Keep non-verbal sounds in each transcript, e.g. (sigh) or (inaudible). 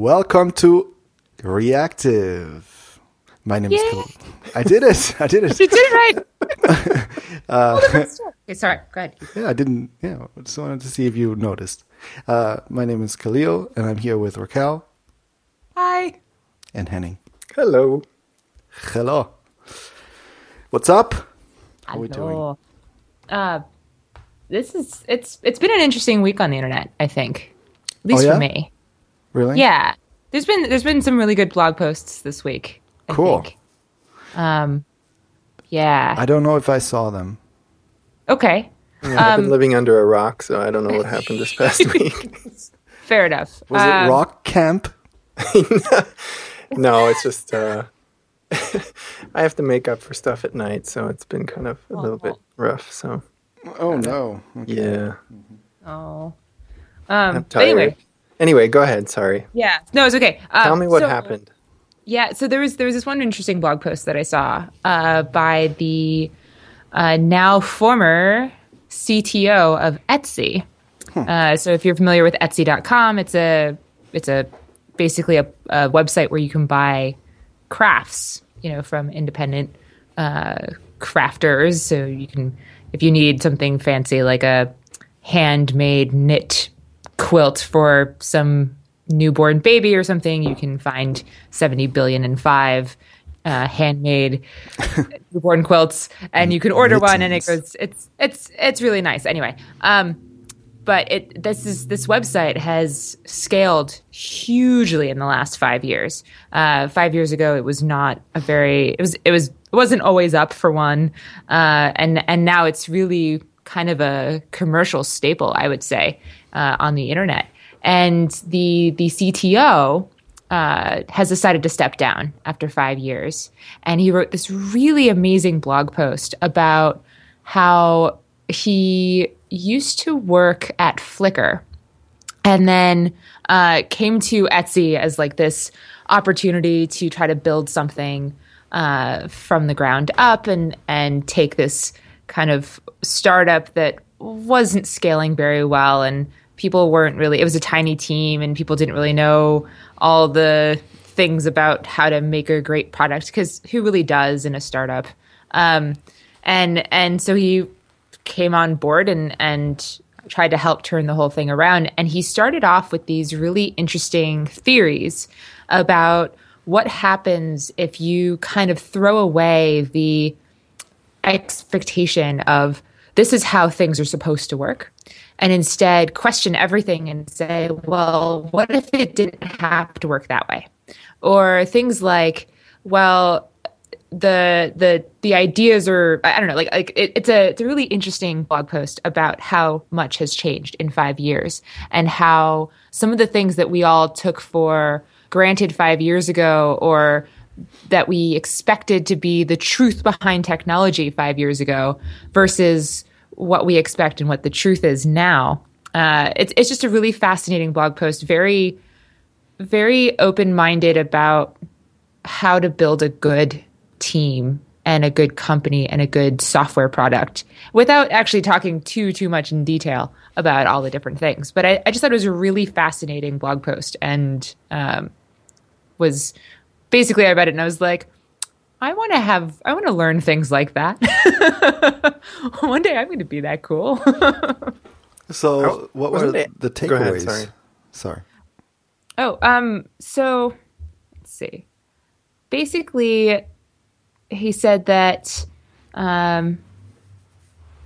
Welcome to Reactive. My name is Yay. Khalil. I did it. (laughs) I did it. You did it right. (laughs) Uh, okay, sorry. Go ahead. yeah, I didn't. Yeah, I just wanted to see if you noticed. Uh, my name is Khalil, and I'm here with Raquel Hi. and Henning. Hello. Hello. What's up? How are we doing? Uh, this is it's it's been an interesting week on the internet. I think, at least Oh, yeah? for me. Really? Yeah, there's been there's been some really good blog posts this week. I Cool. think. Um, yeah. I don't know if I saw them. okay. Yeah, I've Um, been living under a rock, so I don't know what happened this past (laughs) week. Fair enough. Was Um, it Rock Camp? (laughs) no, it's just uh, (laughs) I have to make up for stuff at night, so it's been kind of a little bit rough. So Oh no. yeah, Oh. Um. I'm but anyway. Anyway, go ahead. Sorry. Yeah. No, it's okay. Um, Tell me what so- happened. Yeah, so there was there was this one interesting blog post that I saw uh, by the uh, now former CTO of Etsy. Uh, so if you're familiar with Etsy.com, it's a it's a basically a, a website where you can buy crafts, you know, from independent uh, crafters. So you can, if you need something fancy like a handmade knit quilt for some newborn baby or something, you can find 70 billion and five uh, handmade (laughs) newborn quilts and you can order one and it goes it's it's it's really nice. Anyway um but it this is this website has scaled hugely in the last five years. Uh, five years ago, it was not a very it was it was it wasn't always up for one, uh, and and now it's really kind of a commercial staple, I would say, uh, on the internet. And the the CTO uh, has decided to step down after five years, and he wrote this really amazing blog post about how he used to work at Flickr and then uh, came to Etsy as like this opportunity to try to build something uh, from the ground up and and take this kind of startup that wasn't scaling very well and people weren't really it was a tiny team and people didn't really know all the things about how to make a great product because who really does in a startup? Um, and and so he came on board and and tried to help turn the whole thing around and he started off with these really interesting theories about what happens if you kind of throw away the expectation of this is how things are supposed to work and instead question everything and say well what if it didn't have to work that way? Or things like well the the the ideas are I don't know like like it, it's a it's a really interesting blog post about how much has changed in five years and how some of the things that we all took for granted five years ago or that we expected to be the truth behind technology five years ago versus what we expect and what the truth is now. Uh, it's it's just a really fascinating blog post, very very open minded about how to build a good team and a good company and a good software product without actually talking too too much in detail about all the different things. But I, I just thought it was a really fascinating blog post and um, was basically I read it and I was like, I want to have I want to learn things like that. (laughs) One day I'm going to be that cool. (laughs) So, what were wasn't the Go ahead, takeaways? sorry. Sorry. Oh, um, so let's see. Basically, he said that um,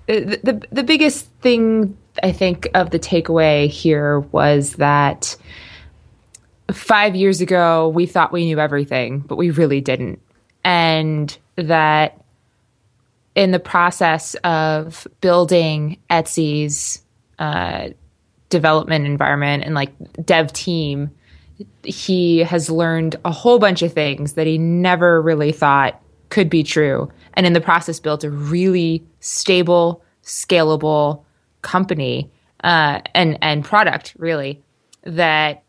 the, the the biggest thing I think of the takeaway here was that five years ago we thought we knew everything, but we really didn't, and that in the process of building Etsy's uh, development environment and like dev team, he has learned a whole bunch of things that he never really thought could be true. And in the process, built a really stable, scalable company uh, and and product really that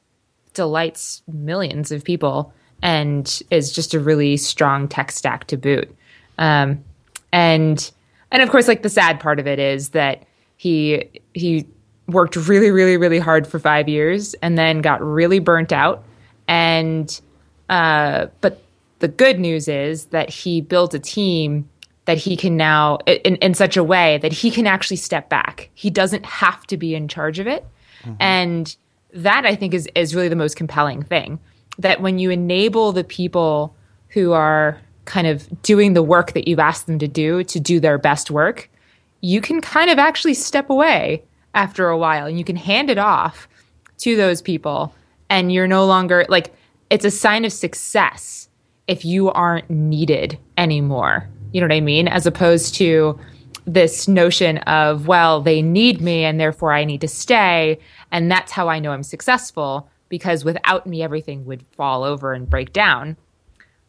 delights millions of people and is just a really strong tech stack to boot. Um, and and of course, like the sad part of it is that he he worked really, really, really hard for five years and then got really burnt out And uh, but the good news is that he built a team that he can now in, in such a way that he can actually step back. He doesn't have to be in charge of it. And that I think is is really the most compelling thing. That when you enable the people who are kind of doing the work that you've asked them to do to do their best work, you can kind of actually step away after a while and you can hand it off to those people and you're no longer like it's a sign of success if you aren't needed anymore. You know what I mean? As opposed to this notion of, well, they need me and therefore I need to stay. And that's how I know I'm successful because without me, everything would fall over and break down.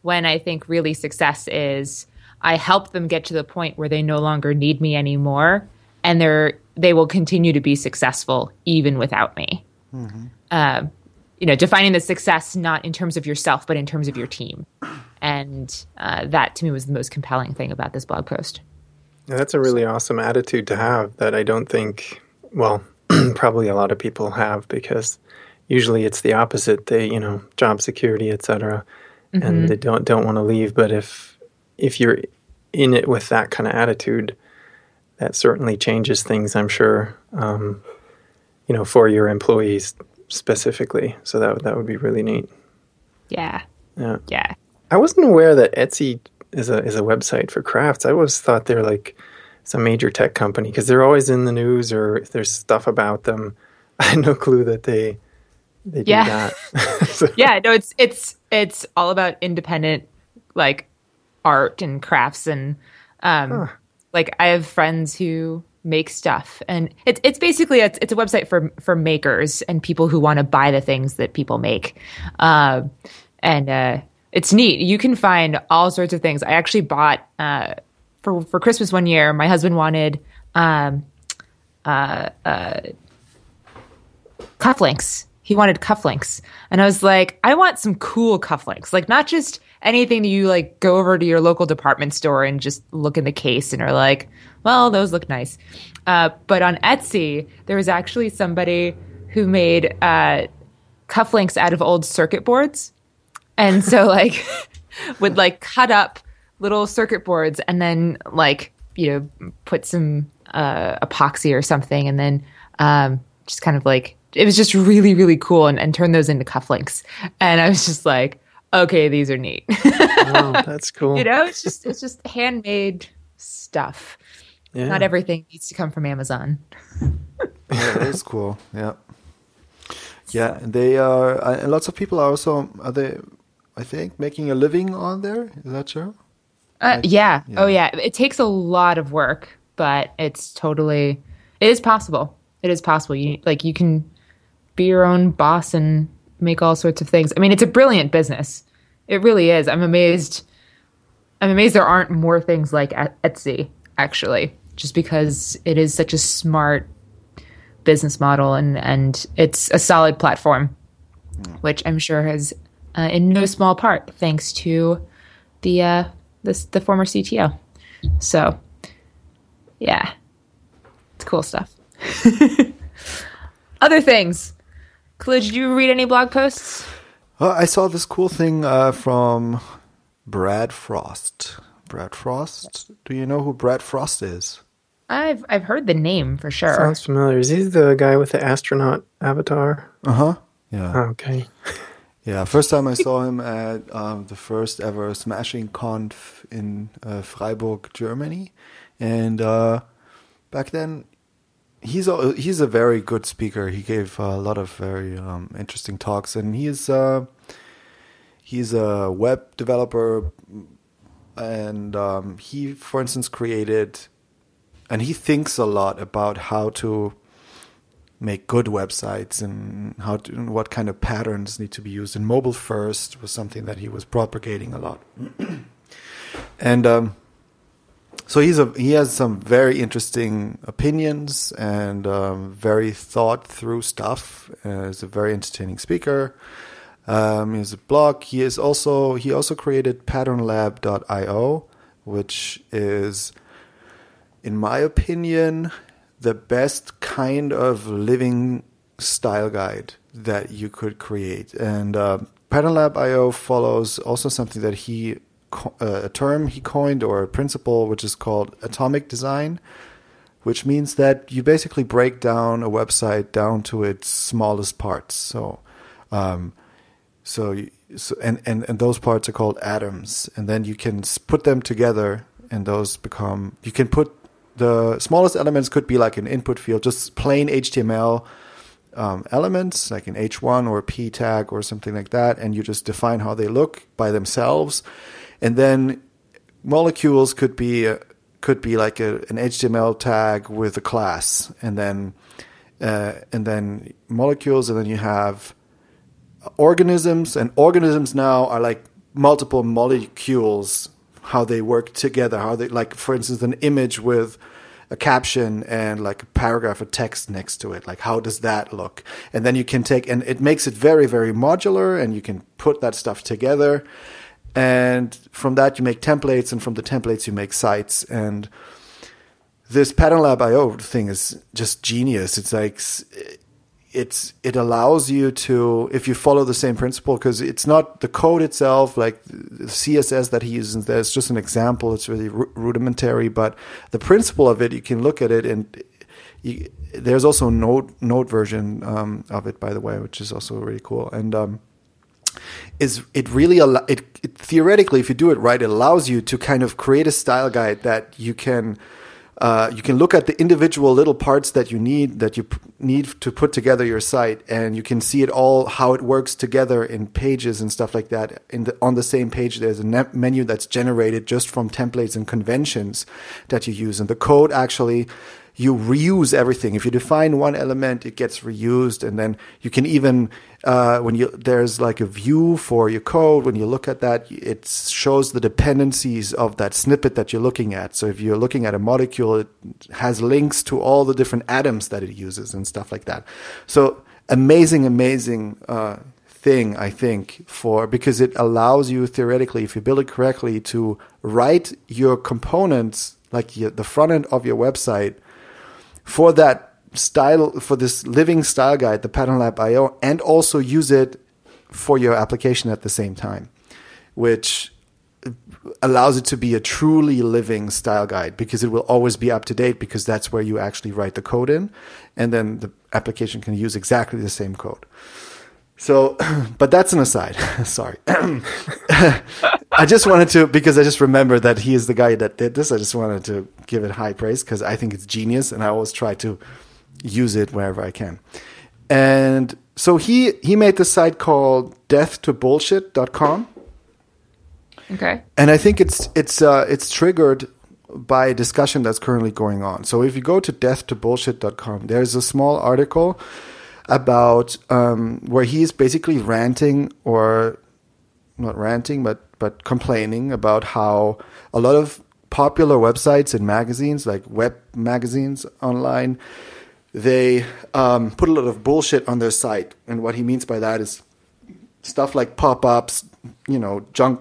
When I think really success is I help them get to the point where they no longer need me anymore and they're, they will continue to be successful even without me. Mm-hmm. Uh, you know, defining the success not in terms of yourself, but in terms of your team. And uh, that to me was the most compelling thing about this blog post. That's a really awesome attitude to have that I don't think, well, (clears throat) probably a lot of people have because usually it's the opposite. They, you know, job security, etc., mm-hmm. and they don't don't want to leave. But if if you're in it with that kind of attitude, that certainly changes things. I'm sure, um, you know, for your employees specifically. So that that would be really neat. Yeah. Yeah. Yeah. I wasn't aware that Etsy is a is a website for crafts. I always thought they're like some major tech company because they're always in the news or if there's stuff about them. (laughs) I had no clue that they they yeah. do that. (laughs) (laughs) so. Yeah, no, it's it's it's all about independent like art and crafts and um huh. like I have friends who make stuff and it's it's basically a, it's a website for for makers and people who want to buy the things that people make. Uh, and uh it's neat. You can find all sorts of things. I actually bought uh, for for Christmas one year. My husband wanted um, uh, uh, cufflinks. He wanted cufflinks, and I was like, I want some cool cufflinks, like not just anything that you like go over to your local department store and just look in the case and are like, well, those look nice. Uh, but on Etsy, there was actually somebody who made uh, cufflinks out of old circuit boards and so (laughs) like would like cut up little circuit boards and then like you know put some uh, epoxy or something and then um, just kind of like it was just really really cool and, and turn those into cufflinks. And i was just like okay these are neat. Wow, (laughs) that's cool. You know it's just it's just handmade stuff. Yeah. not everything needs to come from amazon. Yeah that is (laughs) cool. Yeah. Yeah they are uh, lots of people are also are they I think, making a living on there. Is that true? Uh, yeah. yeah. Oh, yeah. It takes a lot of work, but it's totally. It is possible. It is possible. You like you can be your own boss and make all sorts of things. I mean, it's a brilliant business. It really is. I'm amazed. I'm amazed there aren't more things like Etsy. Actually, just because it is such a smart business model and and it's a solid platform, mm. which I'm sure has uh, in no small part thanks to the uh, this the former CTO. So, yeah, it's cool stuff. (laughs) Other things, Khalil, did you read any blog posts? Uh, I saw this cool thing uh, from Brad Frost. Brad Frost. Do you know who Brad Frost is? I've I've heard the name for sure. Sounds familiar. Is he the guy with the astronaut avatar? Uh huh. Yeah. Okay. (laughs) Yeah, first time I saw him at um, the first ever Smashing Conf in uh, Freiburg, Germany, and uh, back then he's a he's a very good speaker. He gave a lot of very um, interesting talks, and he's uh, he's a web developer, and um, he, for instance, created, and he thinks a lot about how to make good websites and how to, what kind of patterns need to be used. And mobile first was something that he was propagating a lot. (clears throat) and um, so he's a he has some very interesting opinions and um, very thought through stuff. Uh, he's a very entertaining speaker. Um, he has a blog. He is also he also created patternlab.io, which is, in my opinion, the best kind of living style guide that you could create. And uh, Pattern Lab follows also something that he uh, a term he coined or a principle which is called atomic design, which means that you basically break down a website down to its smallest parts. So, um, so, you, so and, and and those parts are called atoms, and then you can put them together, and those become. You can put the smallest elements could be like an input field, just plain HTML um, elements, like an H1 or P tag or something like that, and you just define how they look by themselves, and then molecules could be uh, could be like a, an HTML tag with a class, and then uh, and then molecules, and then you have organisms, and organisms now are like multiple molecules, how they work together, how they like, for instance, an image with a caption and like a paragraph of text next to it. Like, how does that look? And then you can take, and it makes it very, very modular, and you can put that stuff together. And from that, you make templates, and from the templates, you make sites. And this Pattern Lab IO thing is just genius. It's like, it's it allows you to if you follow the same principle because it's not the code itself like the css that he uses there's just an example it's really rudimentary but the principle of it you can look at it and you, there's also a node node version um, of it by the way which is also really cool and um, is it really al- it, it, theoretically if you do it right it allows you to kind of create a style guide that you can uh, you can look at the individual little parts that you need that you p- need to put together your site and you can see it all how it works together in pages and stuff like that. In the, on the same page there's a ne- menu that's generated just from templates and conventions that you use. And the code actually you reuse everything. If you define one element, it gets reused, and then you can even uh, when you there's like a view for your code. When you look at that, it shows the dependencies of that snippet that you're looking at. So if you're looking at a molecule, it has links to all the different atoms that it uses and stuff like that. So amazing, amazing. Uh, thing I think for because it allows you theoretically if you build it correctly to write your components like the front end of your website for that style, for this living style guide, the Pattern Lab IO, and also use it for your application at the same time, which allows it to be a truly living style guide because it will always be up to date because that's where you actually write the code in and then the application can use exactly the same code. So, (clears throat) but that's an aside. (laughs) Sorry. (clears throat) (laughs) I just wanted to, because I just remember that he is the guy that did this. I just wanted to give it high praise because I think it's genius and I always try to use it wherever I can. And so he, he made this site called deathtobullshit.com. Okay. And I think it's, it's, uh, it's triggered by a discussion that's currently going on. So if you go to deathtobullshit.com, there's a small article about um, where he is basically ranting or not ranting, but but complaining about how a lot of popular websites and magazines, like web magazines online, they um, put a lot of bullshit on their site. And what he means by that is stuff like pop ups, you know, junk.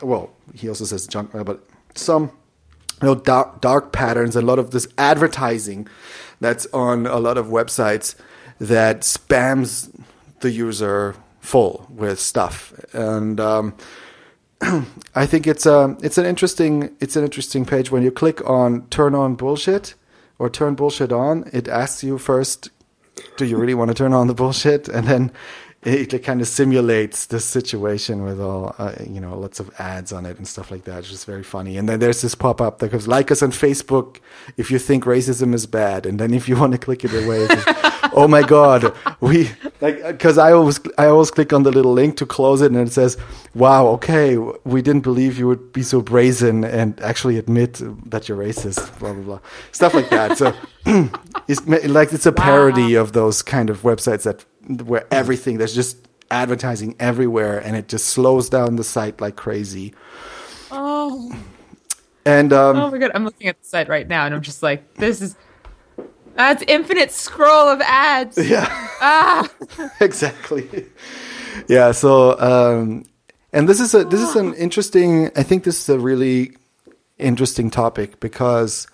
Well, he also says junk, but some you know dark, dark patterns. A lot of this advertising that's on a lot of websites that spams the user full with stuff, and um, (clears throat) I think it's a it's an interesting it's an interesting page when you click on turn on bullshit or turn bullshit on. It asks you first, do you really want to turn on the bullshit, and then it, it kind of simulates the situation with all uh, you know lots of ads on it and stuff like that. It's just very funny. And then there's this pop up that goes like us on Facebook if you think racism is bad, and then if you want to click it away, (laughs) oh my god, we like because I always I always click on the little link to close it, and it says, "Wow, okay, we didn't believe you would be so brazen and actually admit that you're racist." Blah blah blah, stuff like that. So (clears throat) it's like it's a parody wow. of those kind of websites that where everything there's just advertising everywhere and it just slows down the site like crazy. Oh. And um, oh my god, I'm looking at the site right now and I'm just like, this is that's infinite scroll of ads. Yeah. (laughs) Ah. (laughs) exactly. Yeah. So, um, and this is a this is an interesting. I think this is a really interesting topic because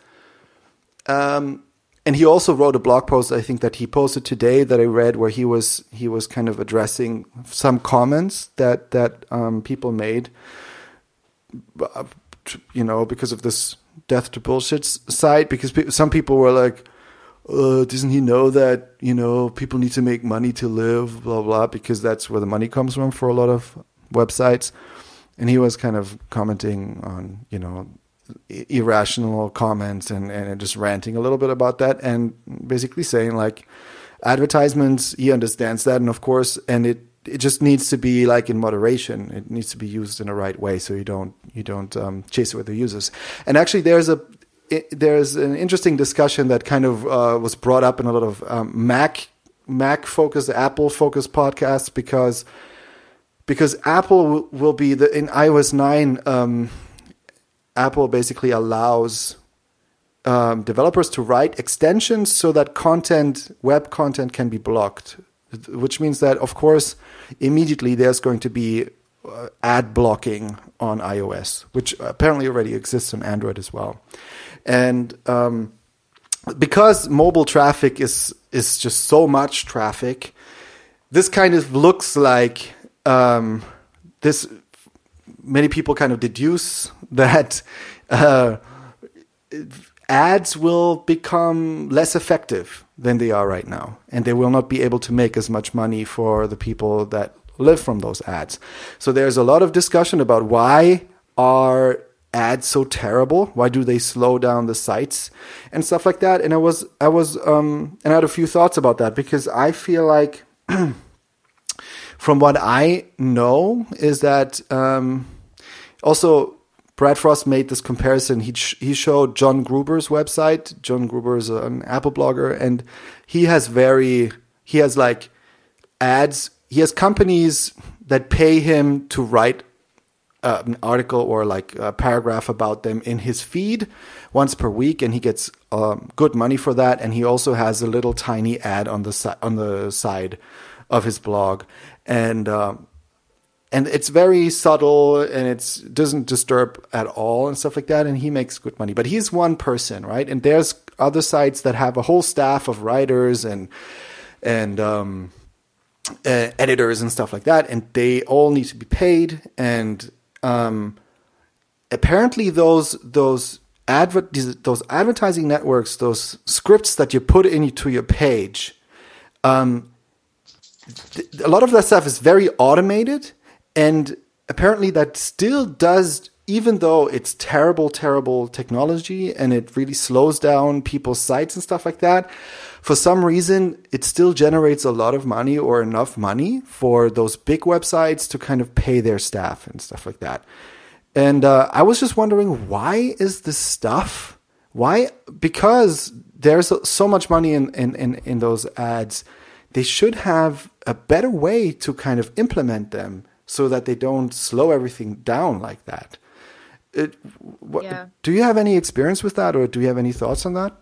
um, and he also wrote a blog post I think that he posted today that I read where he was he was kind of addressing some comments that that um, people made uh, you know because of this death to bullshit site because pe- some people were like uh, doesn't he know that you know people need to make money to live blah blah because that's where the money comes from for a lot of websites. And he was kind of commenting on you know irrational comments and, and just ranting a little bit about that and basically saying like advertisements he understands that and of course and it it just needs to be like in moderation. It needs to be used in the right way so you don't you don't um, chase it with the users. And actually there's a it, there's an interesting discussion that kind of uh, was brought up in a lot of um, mac mac focused apple focused podcasts because because apple will, be the in ios 9 um, Apple basically allows um, developers to write extensions so that content, web content, can be blocked. Which means that, of course, immediately there's going to be uh, ad blocking on iOS, which apparently already exists on Android as well. And um, because mobile traffic is is just so much traffic, this kind of looks like um, this many people kind of deduce (laughs) that uh, ads will become less effective than they are right now, and they will not be able to make as much money for the people that live from those ads. So there's a lot of discussion about why are ads so terrible? Why do they slow down the sites and stuff like that? And I was I was um, and I had a few thoughts about that because I feel like. (clears throat) from what I know, is that um, also Brad Frost made this comparison. He he showed John Gruber's website. John Gruber is an Apple blogger, and he has very he has like ads. He has companies that pay him to write uh, an article or like a paragraph about them in his feed once per week, and he gets um, good money for that. And he also has a little tiny ad on the si- on the side of his blog, and um, and it's very subtle and it doesn't disturb at all and stuff like that. And he makes good money, but he's one person, right? And there's other sites that have a whole staff of writers and and um, uh, editors and stuff like that, and they all need to be paid. And um, apparently, those those those advertising networks, those scripts that you put into your page. Um, a lot of that stuff is very automated and apparently that still does even though it's terrible terrible technology and it really slows down people's sites and stuff like that for some reason it still generates a lot of money or enough money for those big websites to kind of pay their staff and stuff like that. And uh, i was just wondering why is this stuff why because there's so much money in, in, in, in those ads they should have a better way to kind of implement them so that they don't slow everything down like that. It, what, yeah. Do you have any experience with that, or do you have any thoughts on that?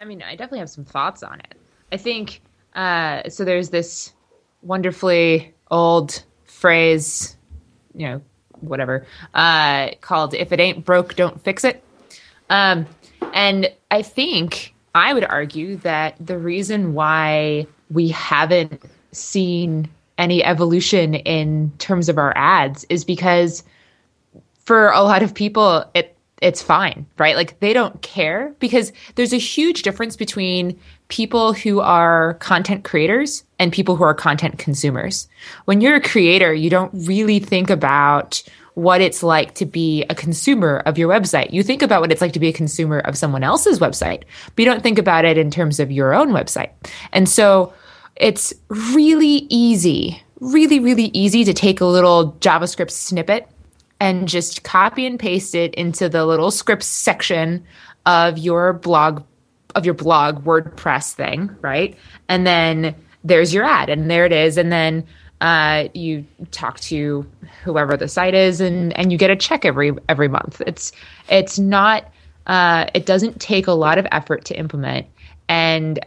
I mean, I definitely have some thoughts on it. I think uh, so. There's this wonderfully old phrase, you know, whatever, uh, called "If it ain't broke, don't fix it." Um, and I think I would argue that the reason why we haven't seen any evolution in terms of our ads is because for a lot of people it it's fine, right? Like they don't care because there's a huge difference between people who are content creators and people who are content consumers. When you're a creator, you don't really think about what it's like to be a consumer of your website. You think about what it's like to be a consumer of someone else's website, but you don't think about it in terms of your own website. And so it's really easy, really, really easy to take a little JavaScript snippet and just copy and paste it into the little scripts section of your blog of your blog WordPress thing, right? And then there's your ad, and there it is. And then uh, you talk to whoever the site is, and and you get a check every every month. It's it's not uh, it doesn't take a lot of effort to implement, and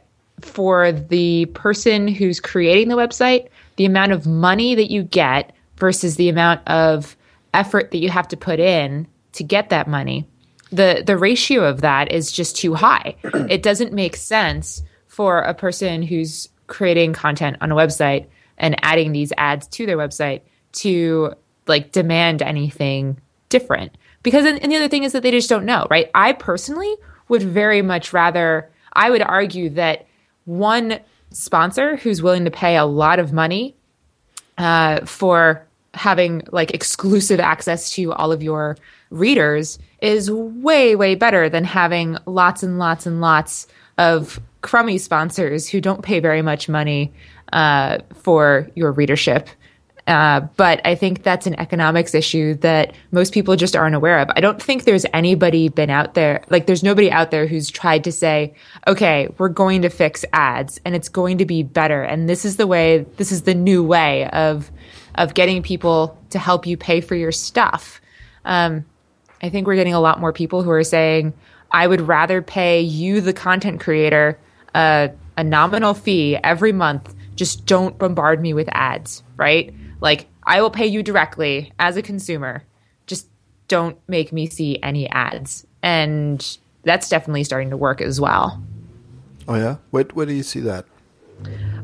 for the person who's creating the website, the amount of money that you get versus the amount of effort that you have to put in to get that money the the ratio of that is just too high. it doesn't make sense for a person who's creating content on a website and adding these ads to their website to like demand anything different. Because and, the other thing is that they just don't know right? I personally would very much rather i would argue that one sponsor who's willing to pay a lot of money uh, for having like exclusive access to all of your readers is way way better than having lots and lots and lots of crummy sponsors who don't pay very much money uh, for your readership uh, but I think that's an economics issue that most people just aren't aware of. I don't think there's anybody been out there, like there's nobody out there who's tried to say, okay, we're going to fix ads and it's going to be better. And this is the way, this is the new way of, of getting people to help you pay for your stuff. Um, I think we're getting a lot more people who are saying, I would rather pay you, the content creator, uh, a nominal fee every month. Just don't bombard me with ads, right? Like, I will pay you directly as a consumer. Just don't make me see any ads. And that's definitely starting to work as well. Oh yeah, where where do you see that?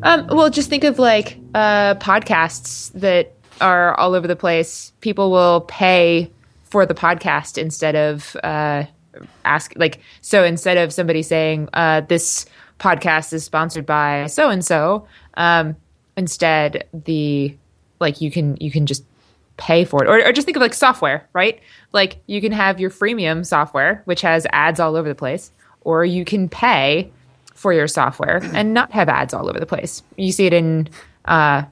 Um, well, just think of like uh, podcasts that are all over the place. People will pay for the podcast instead of uh, ask like so instead of somebody saying uh, this podcast is sponsored by so and so. Instead, the like you can you can just pay for it. Or, or just think of like software right? Like you can have your freemium software which has ads all over the place or you can pay for your software and not have ads all over the place. You see it in uh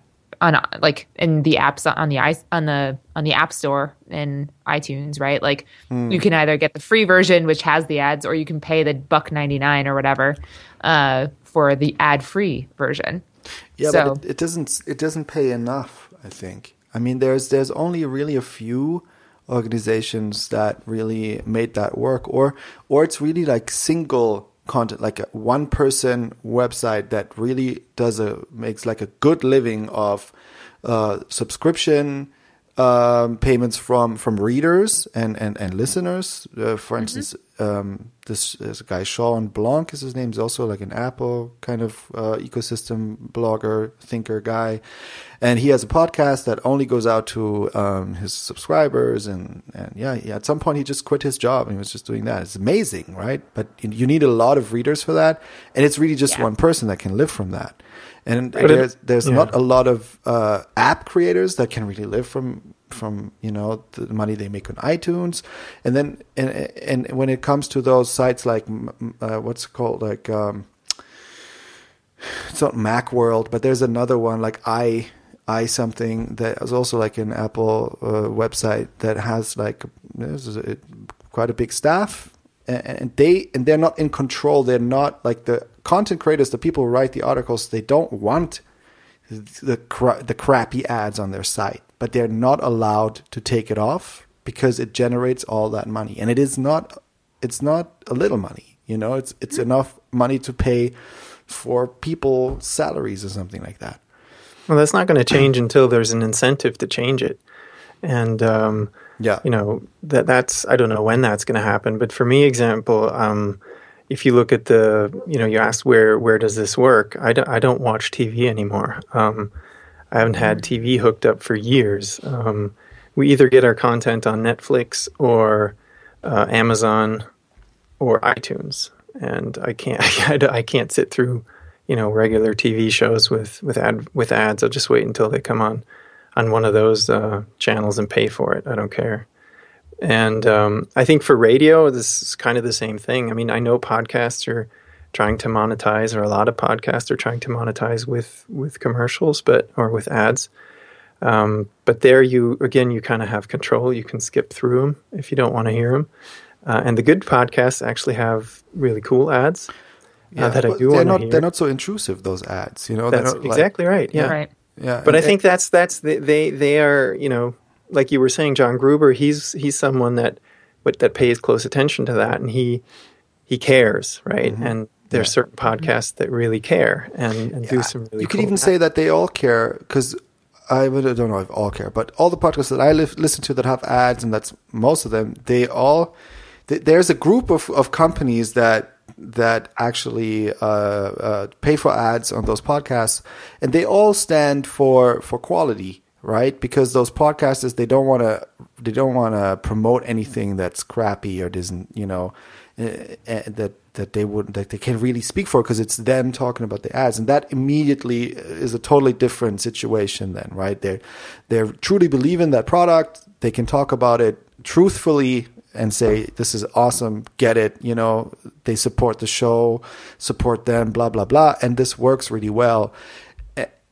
on like in the apps on the i on the on the app store in itunes right? Like you can either get the free version which has the ads or you can pay the buck 99 or whatever uh for the ad free version Yeah, So- but it, it doesn't it doesn't pay enough. I think. I mean, there's there's only really a few organizations that really made that work, or or it's really like single content, like a one person website that really does a makes like a good living of uh, subscription um, payments from from readers and and and listeners. Uh, for instance, um, this, this guy Shawn Blanc is his name. He's also like an Apple kind of uh, ecosystem blogger, thinker guy, and he has a podcast that only goes out to um, his subscribers. And and yeah, yeah, at some point he just quit his job and he was just doing that. It's amazing, right? But you, you need a lot of readers for that, and it's really just Yeah. one person that can live from that. And it- there's there's yeah. not a lot of uh, app creators that can really live from from you know the money they make on iTunes, and then and and when it comes to those sites like uh, what's called like um, it's not Macworld, but there's another one like i i something that is also like an Apple uh, website that has like a, quite a big staff. And and they and they're not in control. They're not like the content creators, the people who write the articles. They don't want the the crappy ads on their site, but they're not allowed to take it off because it generates all that money, and it is not it's not a little money. You know, it's it's enough money to pay for people salaries or something like that. Well, that's not going to change until there's an incentive to change it. And um, Yeah. you know that that's I don't know when that's going to happen. But for me, example, um, if you look at the you know you asked where where does this work? I don't I don't watch TV anymore. Um, I haven't had TV hooked up for years. Um, we either get our content on Netflix or uh, Amazon or iTunes, and I can't (laughs) I, can't sit through you know regular TV shows with with ad with ads. I'll just wait until they come on on one of those uh, channels and pay for it. I don't care. And um, I think for radio, this is kind of the same thing. I mean, I know podcasts are trying to monetize, or a lot of podcasts are trying to monetize with with commercials, but or with ads. Um, but there, you again, you kind of have control. You can skip through them if you don't want to hear them. Uh, and the good podcasts actually have really cool ads uh, that I do they're want to not hear. they're not so intrusive. Those ads, you know. they're That's not like- exactly right. Yeah. right yeah, But I and- think that's that's they, they they are you know like you were saying John Gruber he's he's someone that what that pays close attention to that and he he cares right Mm-hmm. and there's certain podcasts that really care and, and do some really you could cool even say that they all care because I don't know if all care, but all the podcasts that I li- listen to that have ads, and that's most of them, they all th- there's a group of, of companies that that actually uh, uh, pay for ads on those podcasts, and they all stand for for quality, right? Because those podcasters they don't want to they don't want to promote anything that's crappy or doesn't you know uh, uh, that that they would that they can really speak for because it's them talking about the ads. And that immediately is a totally different situation then right? They they truly believe in that product. They can talk about it truthfully and say this is awesome. Get it. You know they support the show support them blah blah blah. And this works really well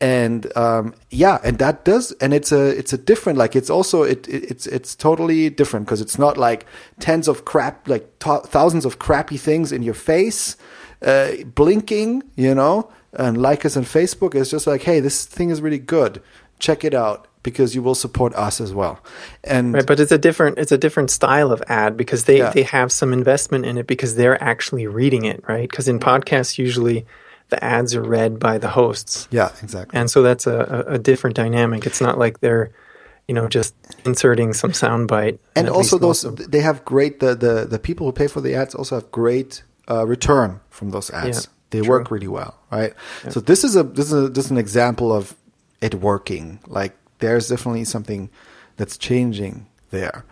and um, yeah and that does and it's a it's a different like it's also it, it it's it's totally different because it's not like tens of crap like t- thousands of crappy things in your face uh, blinking you know and like us on facebook it's just like hey this thing is really good check it out because you will support us as well. And right, but it's a different it's a different style of ad because they yeah. they have some investment in it because they're actually reading it, right? Because in podcasts usually the ads are read by the hosts. Yeah, exactly. And so that's a, a different dynamic. It's not like they're you know just inserting some soundbite. And also those they have great the, the the people who pay for the ads also have great uh, return from those ads. Yeah, they true. work really well, right? Yeah. So this is a this is a, this is an example of it working. Like there's definitely something that's changing there.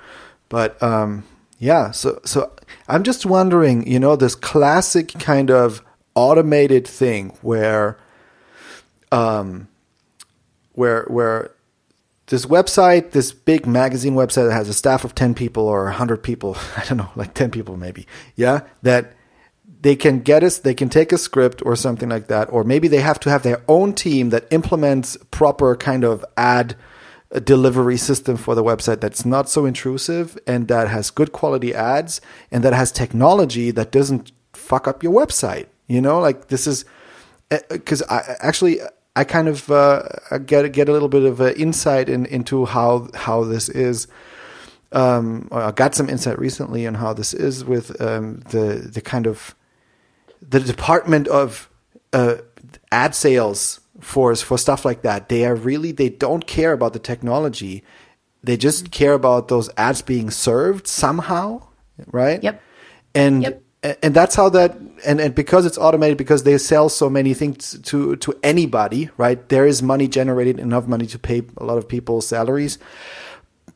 But um, yeah, so so I'm just wondering, you know, this classic kind of automated thing where um where where this website, this big magazine website that has a staff of 10 people or 100 people, (laughs) I don't know, like 10 people maybe. Yeah, that they can get us they can take a script or something like that or maybe they have to have their own team that implements proper kind of ad delivery system for the website that's not so intrusive and that has good quality ads and that has technology that doesn't fuck up your website you know like this is because uh, i actually i kind of uh, get get a little bit of insight in, into how how this is um, I got some insight recently on how this is with um, the the kind of the department of uh, ad sales force for stuff like that. They are really they don't care about the technology. They just mm-hmm. care about those ads being served somehow, right? Yep. And yep. And that's how that and, and because it's automated because they sell so many things to to anybody, right? There is money generated enough money to pay a lot of people's salaries.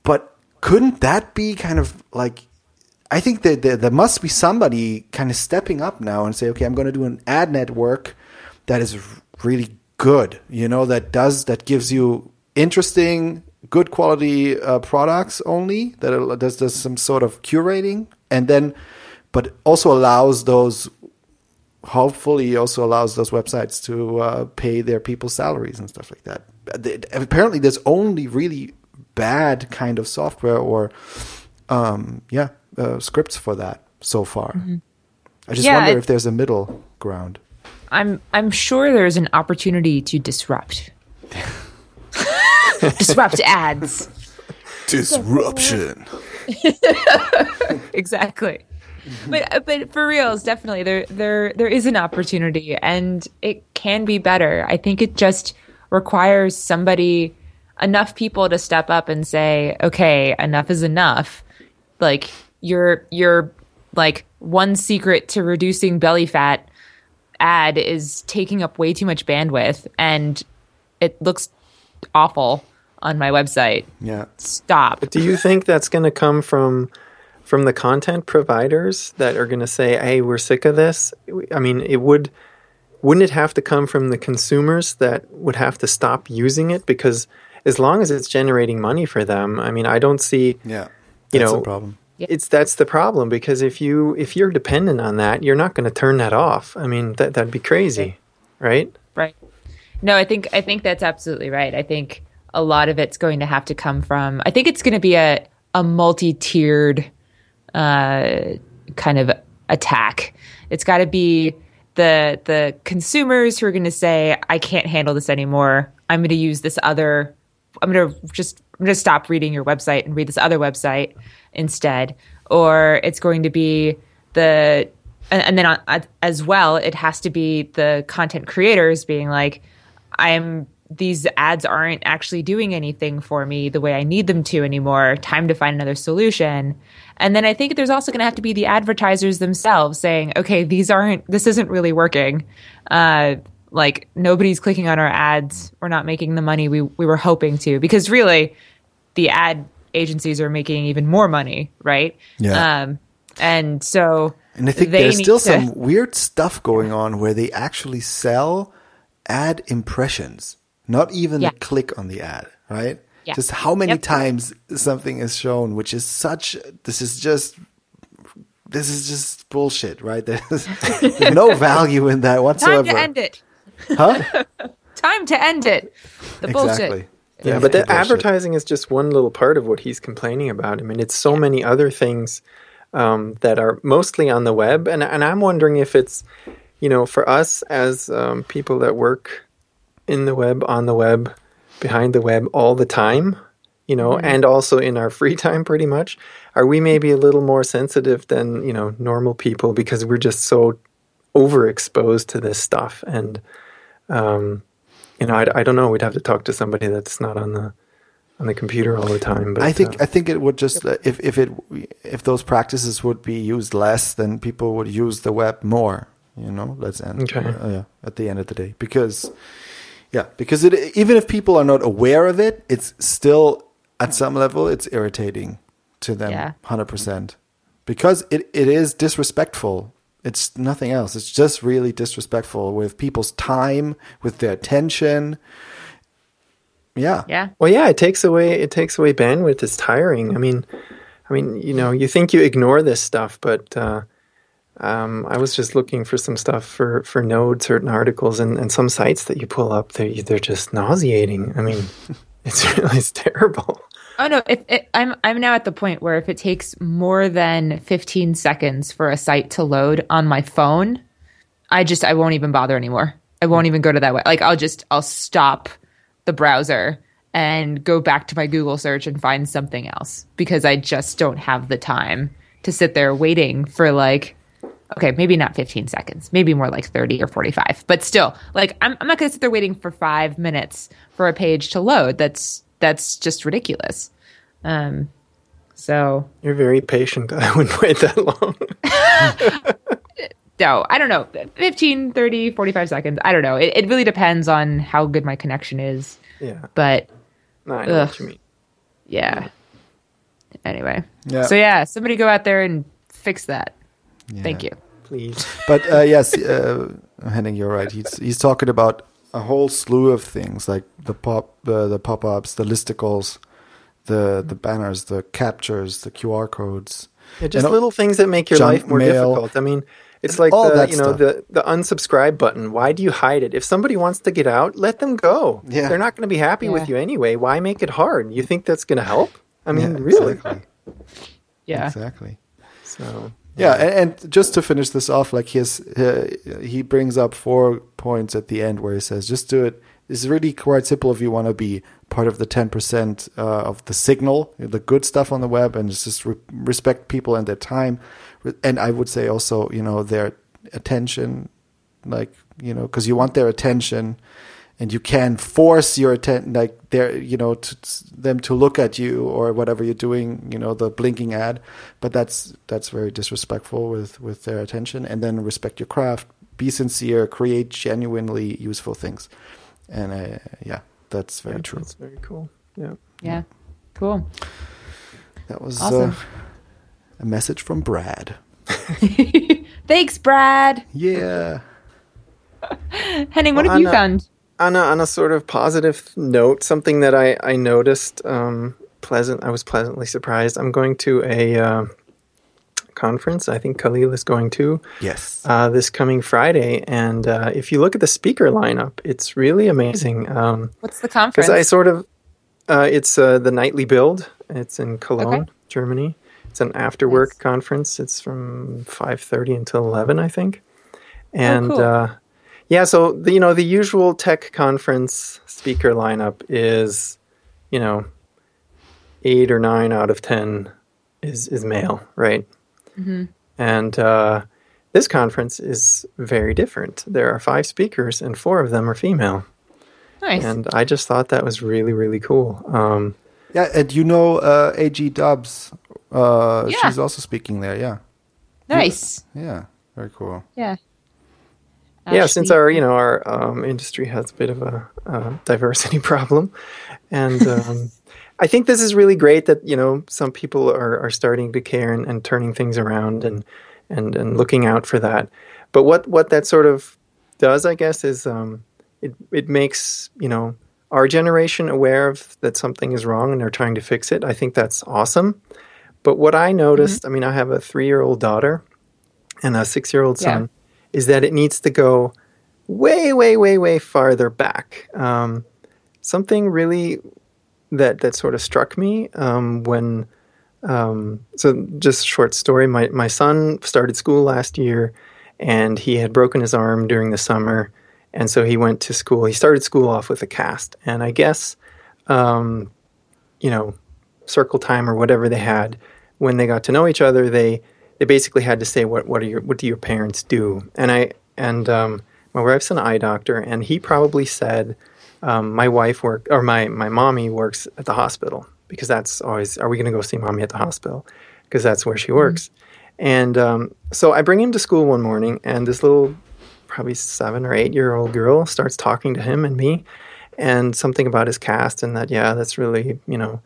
But couldn't that be kind of like I think that there, there must be somebody kind of stepping up now and say, okay, I'm going to do an ad network that is really good, you know, that does that gives you interesting, good quality uh, products only that does does some sort of curating, and then, but also allows those. Hopefully, also allows those websites to uh, pay their people's salaries and stuff like that. Apparently, there's only really bad kind of software or, um, yeah, uh, scripts for that so far. Mm-hmm. I just yeah, wonder if there's a middle ground. I'm I'm sure there's an opportunity to disrupt. (laughs) disrupt ads. Disruption. (laughs) exactly. (laughs) But uh, but for reals, definitely there there there is an opportunity and it can be better. I think it just requires somebody enough people to step up and say, "Okay, enough is enough." Like your your like one secret to reducing belly fat ad is taking up way too much bandwidth and it looks awful on my website. Yeah. Stop. But do you think that's going to come from from the content providers that are going to say, "Hey, we're sick of this"? I mean, it would wouldn't it have to come from the consumers that would have to stop using it because as long as it's generating money for them, I mean, I don't see Yeah. You know, problem it's that's the problem because if you if you're dependent on that, you're not going to turn that off. I mean, that that'd be crazy, right? Right. No, I think I think that's absolutely right. I think a lot of it's going to have to come from. I think it's going to be a a multi-tiered uh, kind of attack. It's got to be the the consumers who are going to say, "I can't handle this anymore. I'm going to use this other. I'm going to just I'm going to stop reading your website and read this other website." instead, or it's going to be the and, and then on, as well, it has to be the content creators being like, I'm these ads aren't actually doing anything for me the way I need them to anymore. Time to find another solution. And then I think there's also going to have to be the advertisers themselves saying, okay, these aren't, this isn't really working. Uh, like nobody's clicking on our ads. We're not making the money we, we were hoping to because really the ad agencies are making even more money, right? Yeah. Um, and so, And I think there's still to- some weird stuff going on where they actually sell ad impressions, not even Yeah. the click on the ad, right? Yeah. Just how many Yep. times something is shown, which is such, this is just, this is just bullshit, right? (laughs) There's, there's no value in that whatsoever. time whatsoever. to end it. Huh? (laughs) Time to end it. The bullshit. exactly. Yeah, It's but the bullshit. advertising is just one little part of what he's complaining about. I mean, it's so many other things um, that are mostly on the web, and and I'm wondering if it's, you know, for us as um, people that work in the web, on the web, behind the web all the time, you know, and also in our free (laughs) time, pretty much, are we maybe a little more sensitive than you know normal people because we're just so overexposed to this stuff and um, you know, I, I don't know. We'd have to talk to somebody that's not on the on the computer all the time. But I think uh, I think it would just uh, if if it if those practices would be used less, then people would use the web more. You know, let's end. Okay. uh, yeah, at the end of the day, because yeah, because it even if people are not aware of it, it's still at some level it's irritating to them. Yeah. hundred percent, because it it is disrespectful. It's nothing else. It's just really disrespectful with people's time, with their attention. Yeah. Yeah. well, yeah, it takes away it takes away bandwidth. It's tiring. I mean, I mean, you know, you think you ignore this stuff, but uh, um, I was just looking for some stuff for for Node, certain articles, and, and some sites that you pull up, they're, they're just nauseating. I mean, (laughs) it's really it's terrible. Oh no! If it, I'm I'm now at the point where if it takes more than 15 seconds for a site to load on my phone, I just I won't even bother anymore. I won't even go to that way. Like I'll just I'll stop the browser and go back to my Google search and find something else because I just don't have the time to sit there waiting for like okay, maybe not 15 seconds, maybe more like 30 or 45. But still, like I'm, I'm not going to sit there waiting for five minutes for a page to load. That's that's just ridiculous. Um, so You're very patient. (laughs) I wouldn't wait that long. no, I don't know, 15, 30, 45 seconds. I don't know. It, it really depends on how good my connection is. yeah, But no, I know Ugh. what you mean. yeah. Anyway. Yeah. So yeah, somebody go out there and fix that. Thank you. Please. (laughs) But uh, yes, uh, Henning, you're right. He's he's talking about a whole slew of things like the pop, uh, the pop-ups, the listicles, the the banners, the CAPTCHAs, the QR codes. Yeah, just And, little things that make your life more mail. difficult. I mean, it's like all the that you know stuff. the the unsubscribe button. Why do you hide it? If somebody wants to get out, let them go. Yeah. They're not going to be happy Yeah. with you anyway. Why make it hard? You think that's going to help? I mean, Yeah, really? Exactly. Yeah. Exactly. So Yeah, and, and just to finish this off, like his uh, he brings up four points at the end where he says, "Just do it." It's really quite simple if you want to be part of the ten percent uh, of the signal, the good stuff on the web, and just re- respect people and their time, and I would say also, you know, their attention, like you know, because you want their attention, and you can force your attention, like their, you know, to, them to look at you or whatever you're doing, you know, the blinking ad, but that's that's very disrespectful with with their attention. And then respect your craft, be sincere, create genuinely useful things, and uh, yeah, that's very yeah, true. That's very cool. Yeah. Yeah. Cool. That was Awesome. uh, a message from Brad. (laughs) Thanks, Brad. Yeah. (laughs) Henning, what Well, have you Anna- found? On a, on a sort of positive note, something that I I noticed um, pleasant. I was pleasantly surprised. I'm going to a uh, conference. I think Khalil is going to. Yes. uh, this coming Friday. And uh, if you look at the speaker lineup, it's really amazing. Um, What's the conference? Because I sort of, uh, it's uh, the NightlyBuild. It's in Cologne, Okay. Germany. It's an after work Nice. conference. It's from five thirty until eleven, I think. And cool. Yeah, so the, you know the usual tech conference speaker lineup is, you know, eight or nine out of ten is is male, right? And uh, this conference is very different. There are five speakers, and four of them are female. Nice. And I just thought that was really, really cool. Um, Yeah, and you know uh, AG Dubs. Uh, Yeah. She's also speaking there. Yeah, Nice. yeah, very cool. Yeah. Yeah, since our you know our um, industry has a bit of a, uh diversity (laughs) problem, and um, I think this is really great that you know some people are, are starting to care and, and turning things around and and and looking out for that. But what what that sort of does, I guess, is um, it it makes you know our generation aware of that something is wrong and they're trying to fix it. I think that's awesome. But what I noticed, I mean, I have a three year old daughter and a six year old Yeah. Is that it needs to go way, way, way, way farther back. Um, something really that that sort of struck me um, when. Um, so, just a short story. My my son started school last year, and he had broken his arm during the summer, and so he went to school. He started school off with a cast, and I guess, um, you know, circle time or whatever they had when they got to know each other, they they basically had to say what what are your what do your parents do? And I and um, my wife's an eye doctor, and he probably said um, my wife work or my my mommy works at the hospital because that's always are we going to go see mommy at the hospital because that's where she works. And um, so I bring him to school one morning, and this little probably seven or eight year old girl starts talking to him and me and something about his cast and that yeah that's really you know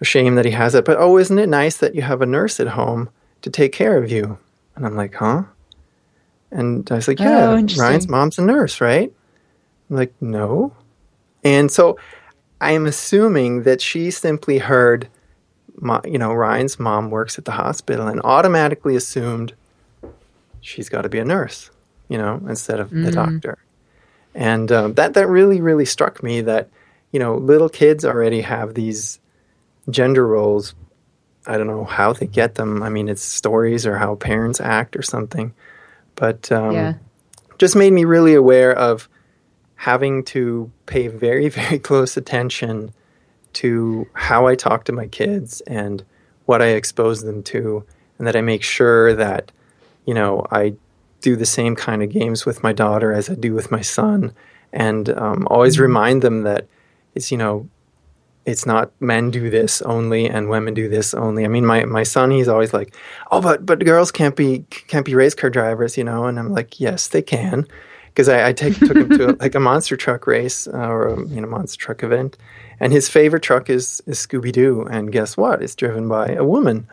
a shame that he has it but oh isn't it nice that you have a nurse at home to take care of you. And i'm like huh? And i was like Oh, yeah interesting. ryan's mom's a nurse right? I'm like no. And so i'm assuming that she simply heard my, you know ryan's mom works at the hospital and automatically assumed she's got to be a nurse you know instead of the doctor. And um, that that really really struck me that you know little kids already have these gender roles i don't know how they get them. I mean it's stories or how parents act or something. But um, Yeah. just made me really aware of having to pay very (laughs) very close attention to how i talk to my kids and what i expose them to and that i make sure that you know i do the same kind of games with my daughter as I do with my son, and um, always remind them that it's you know it's not men do this only and women do this only. I mean, my, my son he's always like, oh, but but girls can't be can't be race car drivers, you know, and I'm like, yes, they can, because I, I take, took him to (laughs) like a monster truck race uh, or a you know monster truck event, and his favorite truck is is Scooby Doo, and guess what? It's driven by a woman.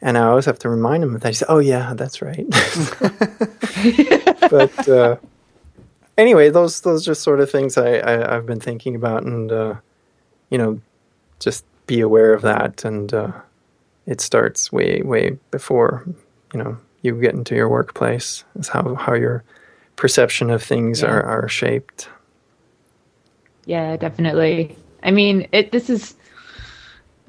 And I always have to remind him of that. He said, "Oh yeah, that's right." (laughs) but uh, anyway, those those just sort of things I, I I've been thinking about, and uh, you know, just be aware of that. And uh, it starts way way before you know you get into your workplace. Is how how your perception of things Yeah. are are shaped. Yeah, definitely. I mean, it. This is.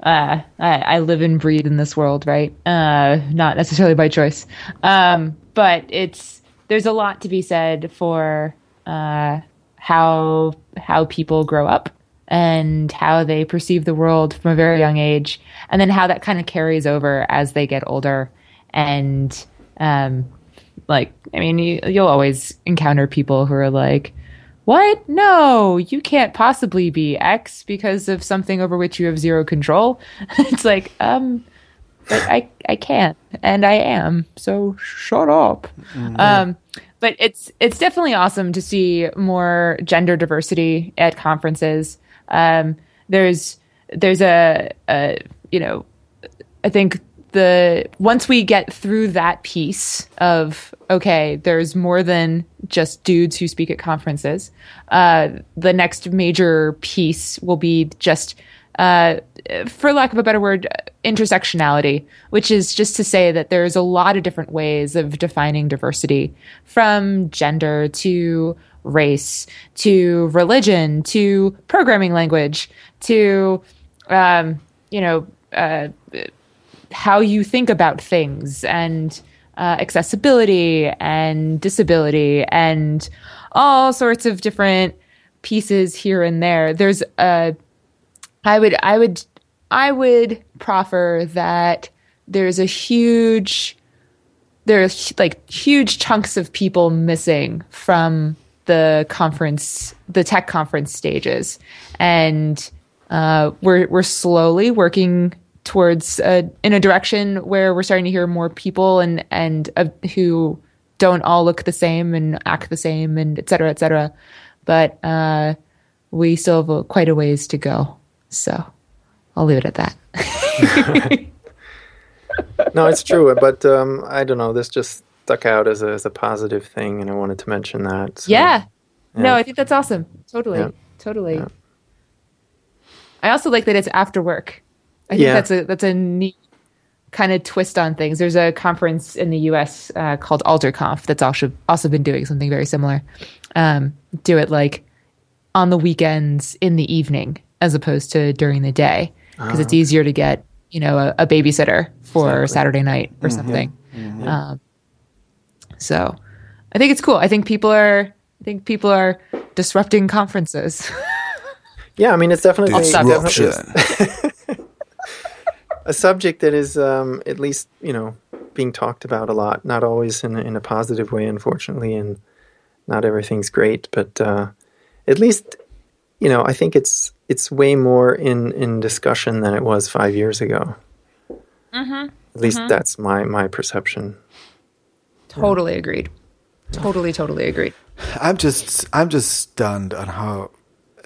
Uh, I, I live and breathe in this world, right? Uh, not necessarily by choice, um, but it's there's a lot to be said for uh, how how people grow up and how they perceive the world from a very young age, and then how that kind of carries over as they get older. And um, like, I mean, you, you'll always encounter people who are like, what? No, you can't possibly be X because of something over which you have zero control. (laughs) it's like, um, but I, I can't, and I am. So shut up. Um, but it's it's definitely awesome to see more gender diversity at conferences. Um, there's there's a, a you know I think the once we get through that piece of okay, there's more than just dudes who speak at conferences. Uh, the next major piece will be just, uh, for lack of a better word, intersectionality, which is just to say that there's a lot of different ways of defining diversity, from gender to race to religion to programming language to um, you know uh, how you think about things and uh, accessibility and disability and all sorts of different pieces here and there. There's a, I would, I would, I would proffer that there's a huge, there's like huge chunks of people missing from the conference, the tech conference stages, and uh, we're we're slowly working towards uh, in a direction where we're starting to hear more people and and uh, who don't all look the same and act the same and et cetera, et cetera. But uh, we still have a, quite a ways to go. So I'll leave it at that. (laughs) (laughs) no, it's true, but um, I don't know. This just stuck out as a, as a positive thing, and I wanted to mention that. So, yeah. yeah. No, I think that's awesome. Totally. Yeah. Totally. Yeah. I also like that it's after work. I think that's a that's a neat kind of twist on things. There's a conference in the U.S. Uh, called AlterConf that's also also been doing something very similar. Um, do it like on the weekends in the evening as opposed to during the day because it's ah. easier to get you know a, a babysitter for exactly. Saturday night or mm-hmm. something. Mm-hmm. Um, so I think it's cool. I think people are I think people are disrupting conferences. (laughs) yeah, I mean it's definitely disruption. (laughs) a subject that is um, at least you know being talked about a lot. Not always in in a positive way, unfortunately, and not everything's great. But uh, at least you know I think it's it's way more in in discussion than it was five years ago. Mm-hmm. At least mm-hmm. that's my my perception. Totally yeah. agreed. Totally, totally agreed. I'm just I'm just stunned on how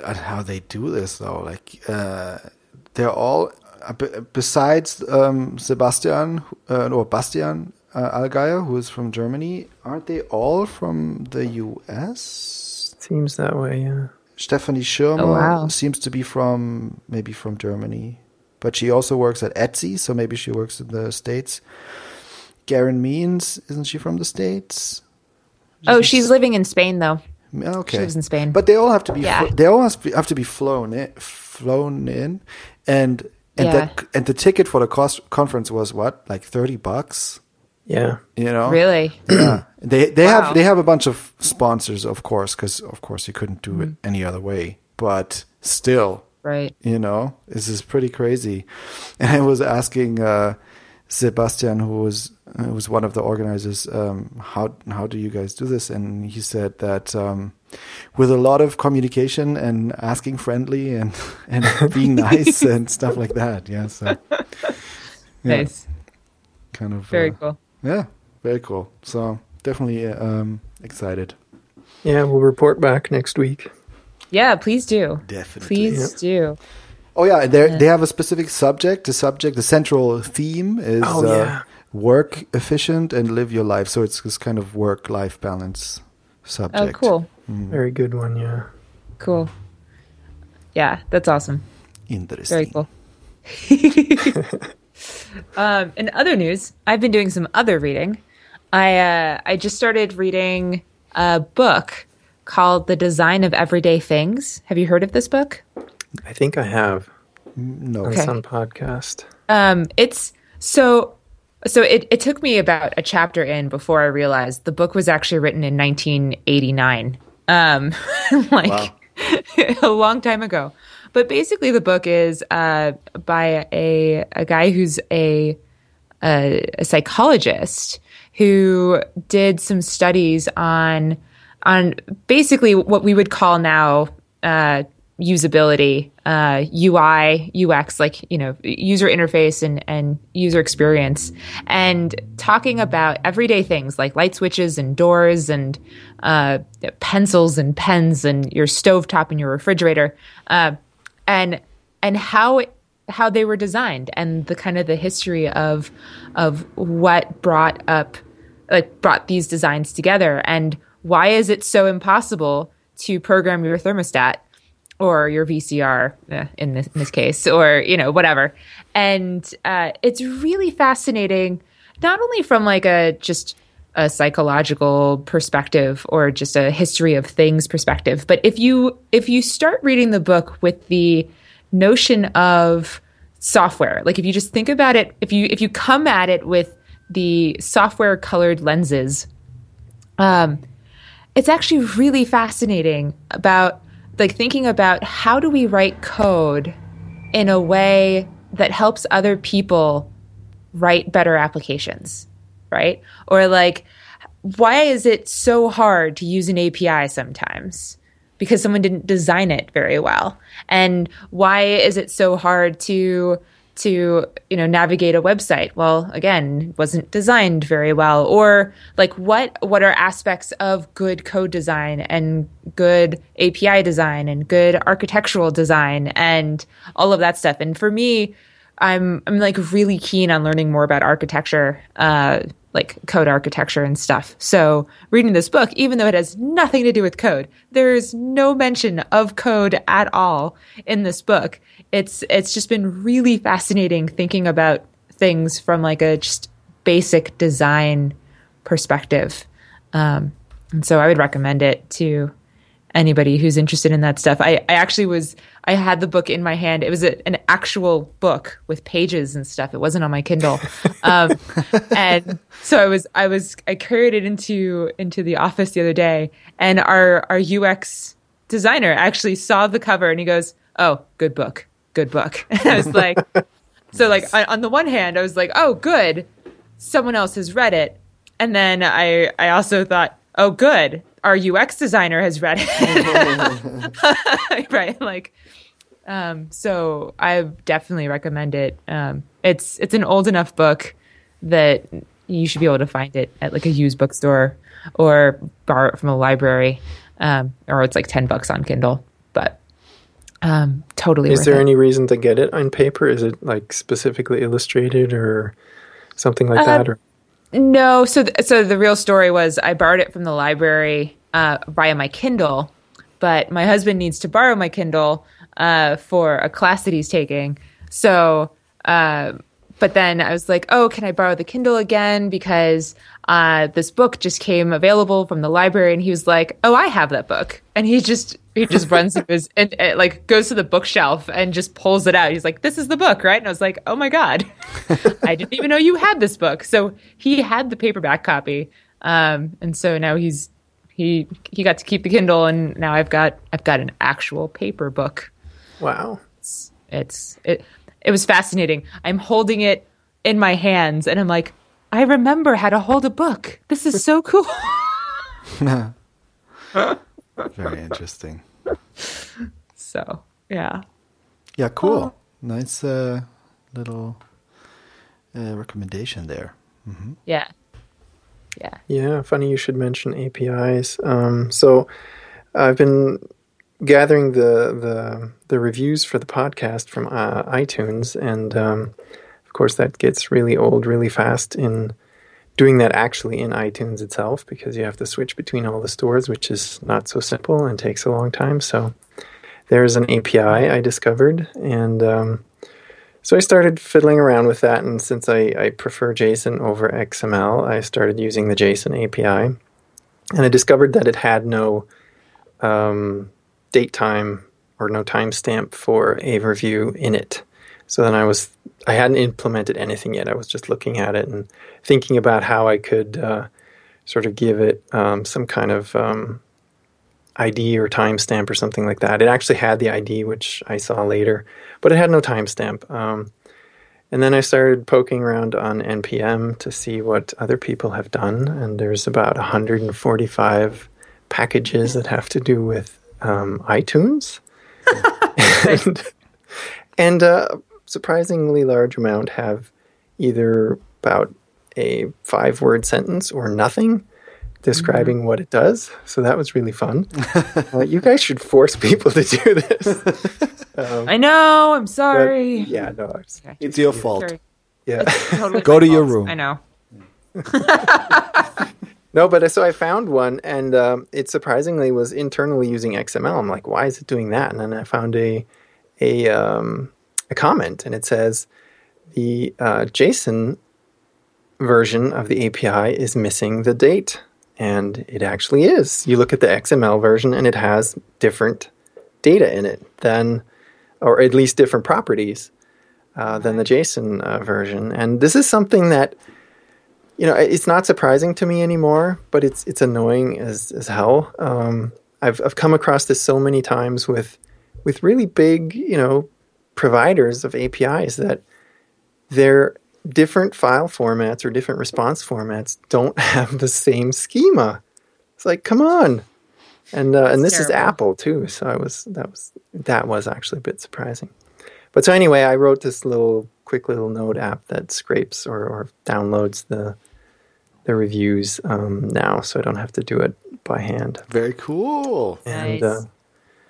on how they do this though. Like uh, they're all uh, besides um, Sebastian uh, or Bastian uh, Allgeier, who is from Germany, aren't they all from the U.S.? Seems that way, yeah. Stephanie Schirmer oh, wow. seems to be from maybe from Germany, but she also works at Etsy, so maybe she works in the states. Garen Means, isn't she from the states? oh, she's living in Spain though. Okay, she lives in Spain. But they all have to be. Yeah. they all have to be, have to be flown in, flown in, and and yeah. the and the ticket for the cost, conference was what, like thirty bucks? Yeah, you know, really. Yeah, (clears throat) they they wow. have they have a bunch of sponsors, of course, because of course you couldn't do mm. it mm-hmm. any other way. But still, right? You know, this is pretty crazy. (laughs) And I was asking uh, Sebastian, who was who was one of the organizers, um, how how do you guys do this? And he said that. Um, with a lot of communication and asking friendly and (laughs) and being nice (laughs) and stuff like that. Yeah. So (laughs) yeah, nice. Kind of very uh, cool. Yeah, very cool. So definitely um, excited. Yeah, we'll report back next week. Yeah, please do. Definitely. Please do. Oh yeah, they they have a specific subject. The subject, the central theme is oh, uh, yeah. Work efficient and live your life. So it's this kind of work life balance subject. Oh, cool. Mm. Very good one, yeah. Cool. Yeah, that's awesome. Interesting. Very cool. (laughs) um, in other news, I've been doing some other reading. I uh, I just started reading a book called The Design of Everyday Things. Have you heard of this book? I think I have. No, on okay. some podcast. Um, it's so so it, it took me about a chapter in before I realized the book was actually written in 1989, um, (laughs) like (laughs) a long time ago. But basically, the book is uh, by a a guy who's a, a, a psychologist who did some studies on on basically what we would call now uh, usability, uh, UI, UX, like, you know, user interface and, and user experience, and talking about everyday things like light switches and doors and uh, pencils and pens and your stovetop and your refrigerator, uh, and and how how they were designed and the kind of the history of of what brought up like brought these designs together and why is it so impossible to program your thermostat or your VCR eh, in, this, in this case, or you know whatever. And uh, it's really fascinating, not only from like a just a psychological perspective or just a history of things perspective, but if you if you start reading the book with the notion of software, like if you just think about it, if you if you come at it with the software colored lenses, um, it's actually really fascinating about like thinking about how do we write code in a way that helps other people write better applications, right? Or like why is it so hard to use an API sometimes? Because someone didn't design it very well. And why is it so hard to to you know navigate a website well again wasn't designed very well or like what what are aspects of good code design and good api design and good architectural design and all of that stuff and for me i'm i'm like really keen on learning more about architecture uh like code architecture and stuff. So reading this book, even though it has nothing to do with code, there's no mention of code at all in this book. It's it's just been really fascinating thinking about things from like a just basic design perspective. Um, and so I would recommend it to anybody who's interested in that stuff. I, I actually was I had the book in my hand. It was a, an actual book with pages and stuff. It wasn't on my Kindle, (laughs) um, and so I was I was I carried it into into the office the other day, and our our UX designer actually saw the cover and he goes, "Oh, good book, good book." And (laughs) (laughs) I was like, (laughs) so like on the one hand, I was like, "Oh, good, someone else has read it," and then I I also thought, "Oh, good." Our UX designer has read it, right? Like, um, so I definitely recommend it. Um, it's it's an old enough book that you should be able to find it at like a used bookstore or borrow it from a library, um, or it's like ten bucks on Kindle. But um, totally. Is there any reason to get it on paper? Is it like specifically illustrated or something like uh, that? Or no. So th- so the real story was I borrowed it from the library uh, via my Kindle, but my husband needs to borrow my Kindle uh, for a class that he's taking. So, uh, but then I was like, oh, can I borrow the Kindle again? Because uh, this book just came available from the library. And he was like, oh, I have that book. And he just, he just (laughs) runs to his, and, and, like goes to the bookshelf and just pulls it out. He's like, this is the book, right? And I was like, oh my God, (laughs) I didn't even know you had this book. So he had the paperback copy. Um, and so now he's, he, he got to keep the Kindle and now I've got, I've got an actual paper book. Wow. It's, it's it it was fascinating. I'm holding it in my hands and I'm like, I remember how to hold a book. This is so cool. (laughs) Very interesting. So, yeah. Yeah, cool. Oh. Nice uh, little uh, recommendation there. Mm-hmm. Yeah. Yeah. Yeah, funny you should mention APIs. Um, so I've been gathering the the the reviews for the podcast from uh, iTunes, and um, of course that gets really old really fast in doing that actually in iTunes itself because you have to switch between all the stores, which is not so simple and takes a long time. So there's an API I discovered, and um, so I started fiddling around with that. And since I, I prefer JSON over XML, I started using the JSON API, and I discovered that it had no um, date time or no timestamp for a review in it. So then I was I hadn't implemented anything yet. I was just looking at it and thinking about how I could uh, sort of give it um, some kind of um, ID or timestamp or something like that. It actually had the ID, which I saw later, but it had no timestamp. Um, and then I started poking around on NPM to see what other people have done, and there's about 145 packages that have to do with um, iTunes, (laughs) and, and a uh, surprisingly large amount have either about a five word sentence or nothing describing mm-hmm. what it does. So that was really fun. (laughs) uh, you guys should force people to do this. (laughs) Um, I know. I'm sorry. yeah, no, it's, okay. it's your fault. Sorry. Yeah, totally go to fault. your room. I know. No, but uh, so I found one, and um, it surprisingly was internally using XML. I'm like, why is it doing that? And then I found a a um, a comment, and it says the uh, JSON version of the API is missing the date, and it actually is. You look at the XML version, and it has different data in it than, or at least different properties uh, than the JSON uh, version. And this is something that you know, it's not surprising to me anymore, but it's it's annoying as as hell. Um, I've I've come across this so many times with with really big, you know, providers of APIs that they're different file formats or different response formats don't (laughs) have the same schema. It's like, come on. And uh, and this is. Apple too, so I was that was that was actually a bit surprising. But so anyway, I wrote this little quick little Node app that scrapes or, or downloads the the reviews um, now, so I don't have to do it by hand. Very cool. And Nice. uh,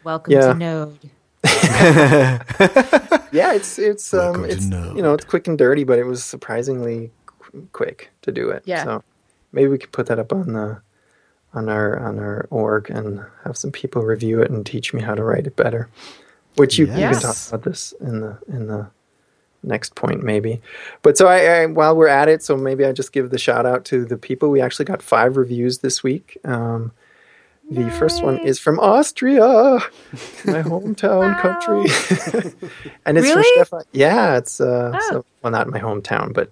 Welcome Yeah. to Node. (laughs) yeah, it's it's um, Welcome to it's Node. you know it's quick and dirty, but it was surprisingly qu- quick to do it. Yeah. So maybe we could put that up on the on our on our org and have some people review it and teach me how to write it better. Which you, you can talk about this in the in the next point maybe. But so I, I while we're at it, so maybe I just give the shout out to the people. We actually got five reviews this week. Um, the first one is from Austria, my (laughs) hometown country, (laughs) and it's Really? from Stefan. Yeah, it's uh, Oh. so, well, not my hometown, but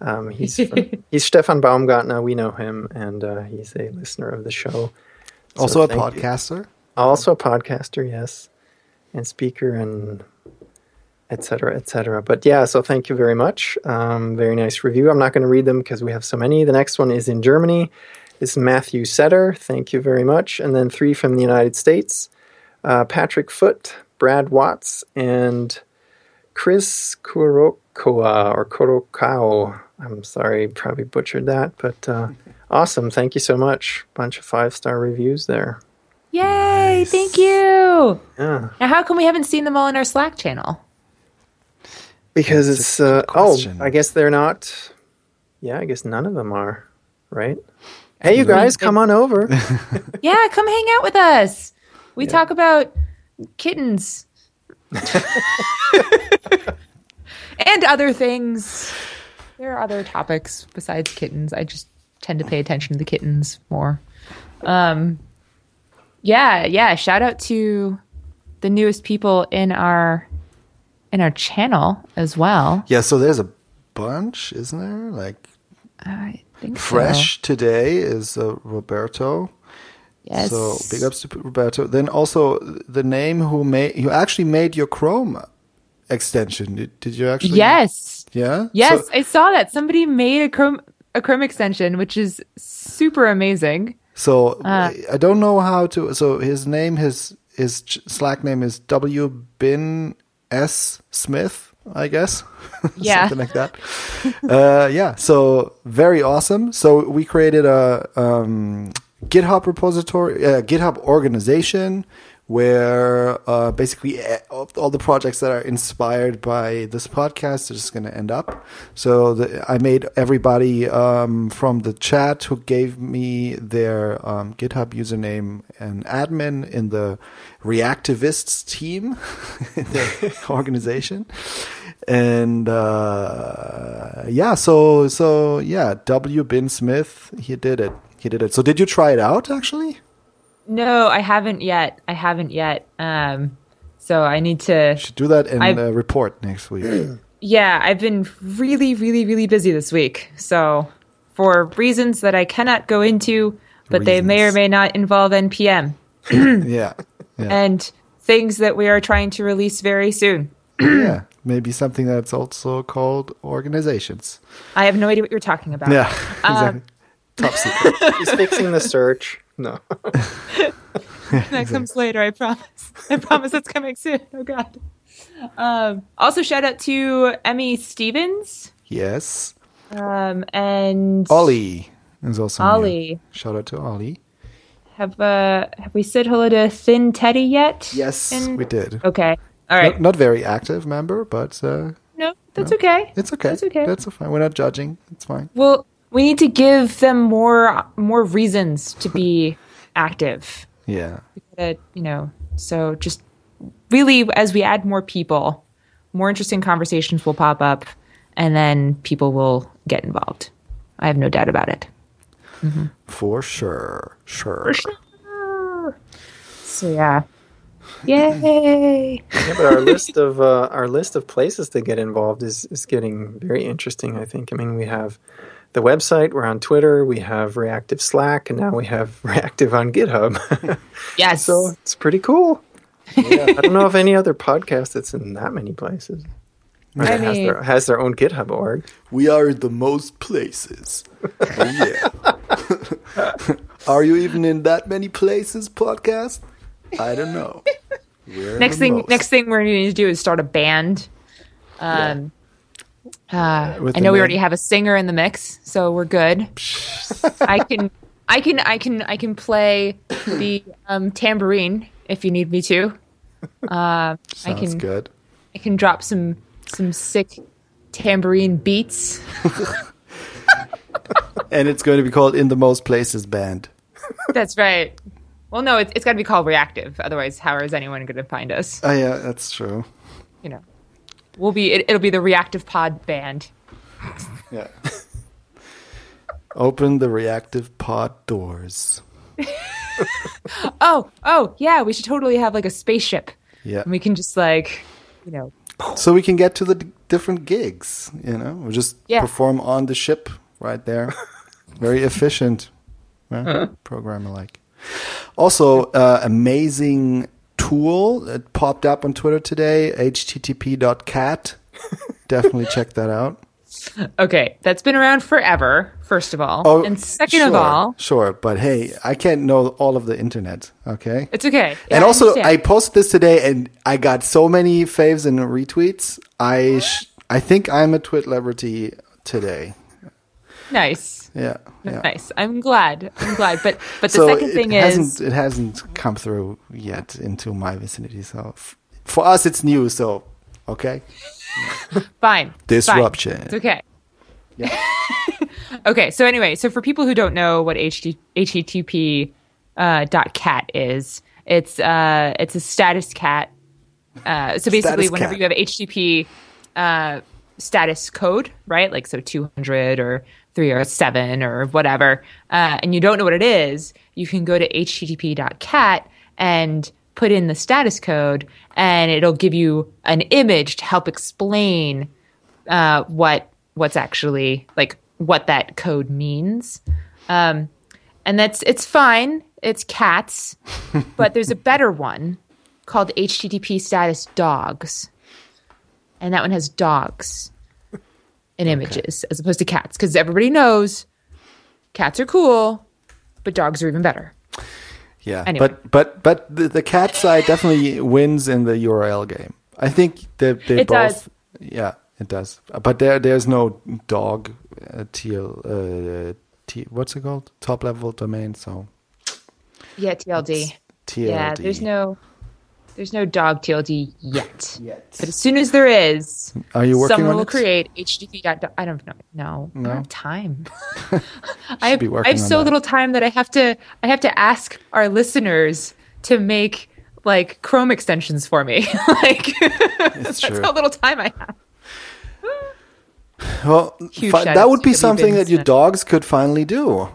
um, he's (laughs) from, he's Stefan Baumgartner. We know him, and uh, he's a listener of the show. So Also a thank you. podcaster. Also a podcaster, yes, and speaker, and et cetera, et cetera. But yeah, so thank you very much. Um, very nice review. I'm not going to read them because we have so many. The next one is in Germany. This is Matthew Setter. Thank you very much. And then three from the United States uh, Patrick Foote, Brad Watts, and Chris Kurokoa or Kurokao. I'm sorry, probably butchered that, but uh, (laughs) awesome. Thank you so much. Bunch of five star reviews there. Yay! Thank you. Yeah. Now, how come we haven't seen them all in our Slack channel? Because That's it's uh, oh. I guess they're not. Yeah, I guess none of them are, right? Hey, you guys, come on over. (laughs) Yeah, come hang out with us. We Yeah. talk about kittens (laughs) and other things. There are other topics besides kittens. I just tend to pay attention to the kittens more. Um, yeah, yeah. Shout out to the newest people in our in our channel as well. Yeah, so there's a bunch, isn't there? Like I think so. fresh today is uh, Roberto. Yes. So big ups to Roberto. Then also the name who made you actually made your Chrome extension. Did, did you actually? Yes. Yeah. Yes, So- I saw that. Somebody made a Chrome a Chrome extension, which is super amazing. So Uh. I don't know how to. So his name, his his Slack name is W Bin S Smith, I guess. (laughs) Yeah. something like that. uh, yeah. So very awesome. So we created a um, GitHub repository, uh, GitHub organization. Where uh, basically eh, all all the projects that are inspired by this podcast are just going to end up. So the, I made everybody um, from the chat who gave me their um, GitHub username an admin in the Reactivists team (laughs) in the (laughs) organization, and uh, yeah, so so yeah, W. Bin Smith, he did it. He did it. So did you try it out actually? No, I haven't yet. I haven't yet. Um, so I need to. Should do that in I've- a report next week. (clears throat) Yeah, I've been really, really, really busy this week. So for reasons that I cannot go into, but they may or may not involve NPM (clears throat) yeah. Yeah. and things that we are trying to release very soon. (clears throat) yeah. Maybe something that's also called organizations. I have no idea what you're talking about. Yeah. (laughs) Um, Exactly. Top secret. He's fixing the search. No. (laughs) that comes later. I promise. I promise that's coming soon. Oh God. Um, also, shout out to Emmy Stevens yes. um, and Ollie is also new. Ollie. Shout out to Ollie. Have uh, have we said hello to Thin Teddy yet? Yes, In- we did. Okay. All right. Not, not very active member, but uh, No, that's okay. it's okay. That's okay. That's fine. We're not judging. It's fine. Well, we need to give them more more reasons to be (laughs) active. Yeah. That you know, so just really as we add more people, more interesting conversations will pop up, and then people will get involved. I have no doubt about it. For sure. Sure. So yeah, yay! (laughs) Yeah, but our list of uh, our list of places to get involved is is getting very interesting. I think. I mean, we have the website. We're on Twitter. We have Reactive Slack, and now we have (laughs) Reactive on GitHub. (laughs) Yes. so it's pretty cool. Yeah, I don't know of any other podcast that's in that many places. Or I it has, their, has their own GitHub org. We are in the most places. Oh, yeah. (laughs) are you even in that many places, podcast? I don't know. We're next thing, most. next thing we're going to do is start a band. Um, uh, I know we already have a singer in the mix, so we're good. (laughs) I can, I can, I can, I can play the um, tambourine if you need me to. Uh, I can, good. I can drop some some sick tambourine beats. (laughs) And it's going to be called In the Most Places Band. That's right. Well, no, it's, it's got to be called reactive. Otherwise, how is anyone going to find us? Oh, yeah, that's true. You know, we'll be. It, it'll be the reactive pod band. Yeah. (laughs) Open the reactive pod doors. (laughs) Oh, oh, yeah. We should totally have like a spaceship, Yeah. and we can just like, you know, So we can get to the d- different gigs, you know? We just Yeah. perform on the ship right there. (laughs) Very efficient. Yeah, Programmer like. Also, uh, amazing tool that popped up on Twitter today, http.cat. (laughs) Definitely check that out. okay, that's been around forever. First of all, Oh, and second sure, of all, Sure, but hey, I can't know all of the internet, okay? it's okay. Yeah, and I also, understand. I posted this today, and I got so many faves and retweets. I sh- I think I'm a twit celebrity today. nice, Yeah, yeah. nice. I'm glad. I'm glad. But but the so second it thing hasn't is, it hasn't come through yet into my vicinity. So f- for us, it's new. So okay, (laughs) fine. disruption. Fine. It's okay. (laughs) okay. So anyway, so for people who don't know what HT, HTTP uh, dot cat is, it's uh, it's a status cat. Uh, so basically, Status whenever cat. you have HTTP uh, status code, right? Like so, two hundred or three or seven or whatever, uh, and you don't know what it is, you can go to http.cat and put in the status code, and it'll give you an image to help explain uh, what what's actually like what that code means. Um, and that's it's fine. It's cats, (laughs) but there's a better one called HTTP status dogs, and that one has dogs in images as opposed to cats because everybody knows cats are cool, but dogs are even better. Yeah, Anyway. but but but the, the cat side definitely wins in the URL game. I think they they It both. does. Yeah, it does. But there there's no dog uh, TL uh, T what's it called top level domain. So Yeah, TLD. TLD. Yeah, there's no there's no dog TLD yet. Yet. But as soon as there is, Are you working someone on will it? create HTTP. I don't know. No, I don't have time. (laughs) (laughs) I have, be I have on so that. little time that I have to I have to ask our listeners to make like Chrome extensions for me. (laughs) like It's that's true. how little time I have. Well, fi- that would be something that your dogs could finally do.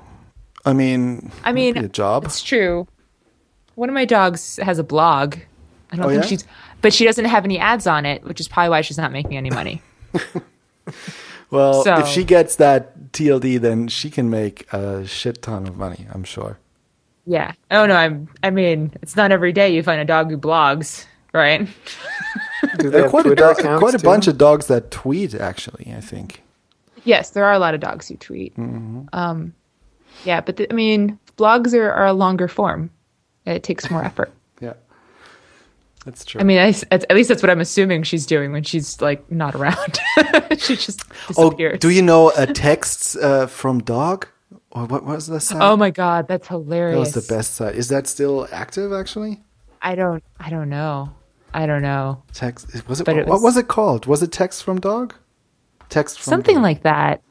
I mean, I mean, be a job. It's true. One of my dogs has a blog. I don't Oh, think yeah? she's, but she doesn't have any ads on it, which is probably why she's not making any money. (laughs) Well, so- if she gets that TLD, then she can make a shit ton of money. I'm sure. Yeah. Oh no, I'm. I mean, it's not every day you find a dog who blogs, right? (laughs) Do they There are quite a, Twitter quite a too? bunch of dogs that tweet. Actually, I think. yes, there are a lot of dogs who tweet. Mm-hmm. Um, yeah, but the, I mean, blogs are, are a longer form. It takes more effort. Yeah, that's true. I mean, I s at, at least that's what I'm assuming she's doing when she's like not around. (laughs) she just disappears. oh, do you know a text uh, from dog? Or what was the site? Oh my god, that's hilarious. that was the best site. Is that still active? Actually, I don't. I don't know. I don't know. text was it? But it what was- was it called? Was it text from dog? Text from Something dog. like that.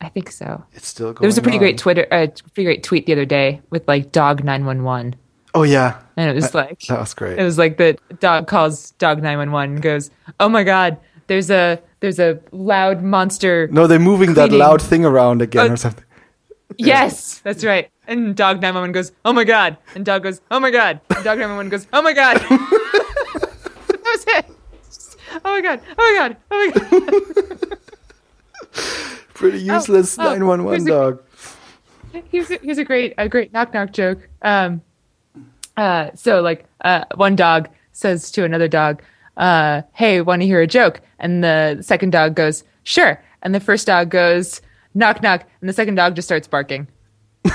I think so. It's still going. There was a pretty on. great Twitter, uh, pretty great tweet the other day with like dog nine one one, Oh yeah, and it was like that was great. it was like the dog calls dog nine one one and goes, "Oh my god, there's a there's a loud monster." no, they're moving that loud thing around again Oh, or something. (laughs) Yes, that's right. And dog nine one one goes, "Oh my god," and dog goes, "Oh my god," and dog nine one one goes, "Oh my god." (laughs) (laughs) that was it. Oh my god! Oh my god! Oh my god! Pretty useless oh, nine one one dog. here's a, here's a great a great knock knock joke. Um, uh, so like uh, one dog says to another dog, uh, "Hey, want to hear a joke?" And the second dog goes, "Sure." And the first dog goes, "Knock knock," and the second dog just starts barking. (laughs)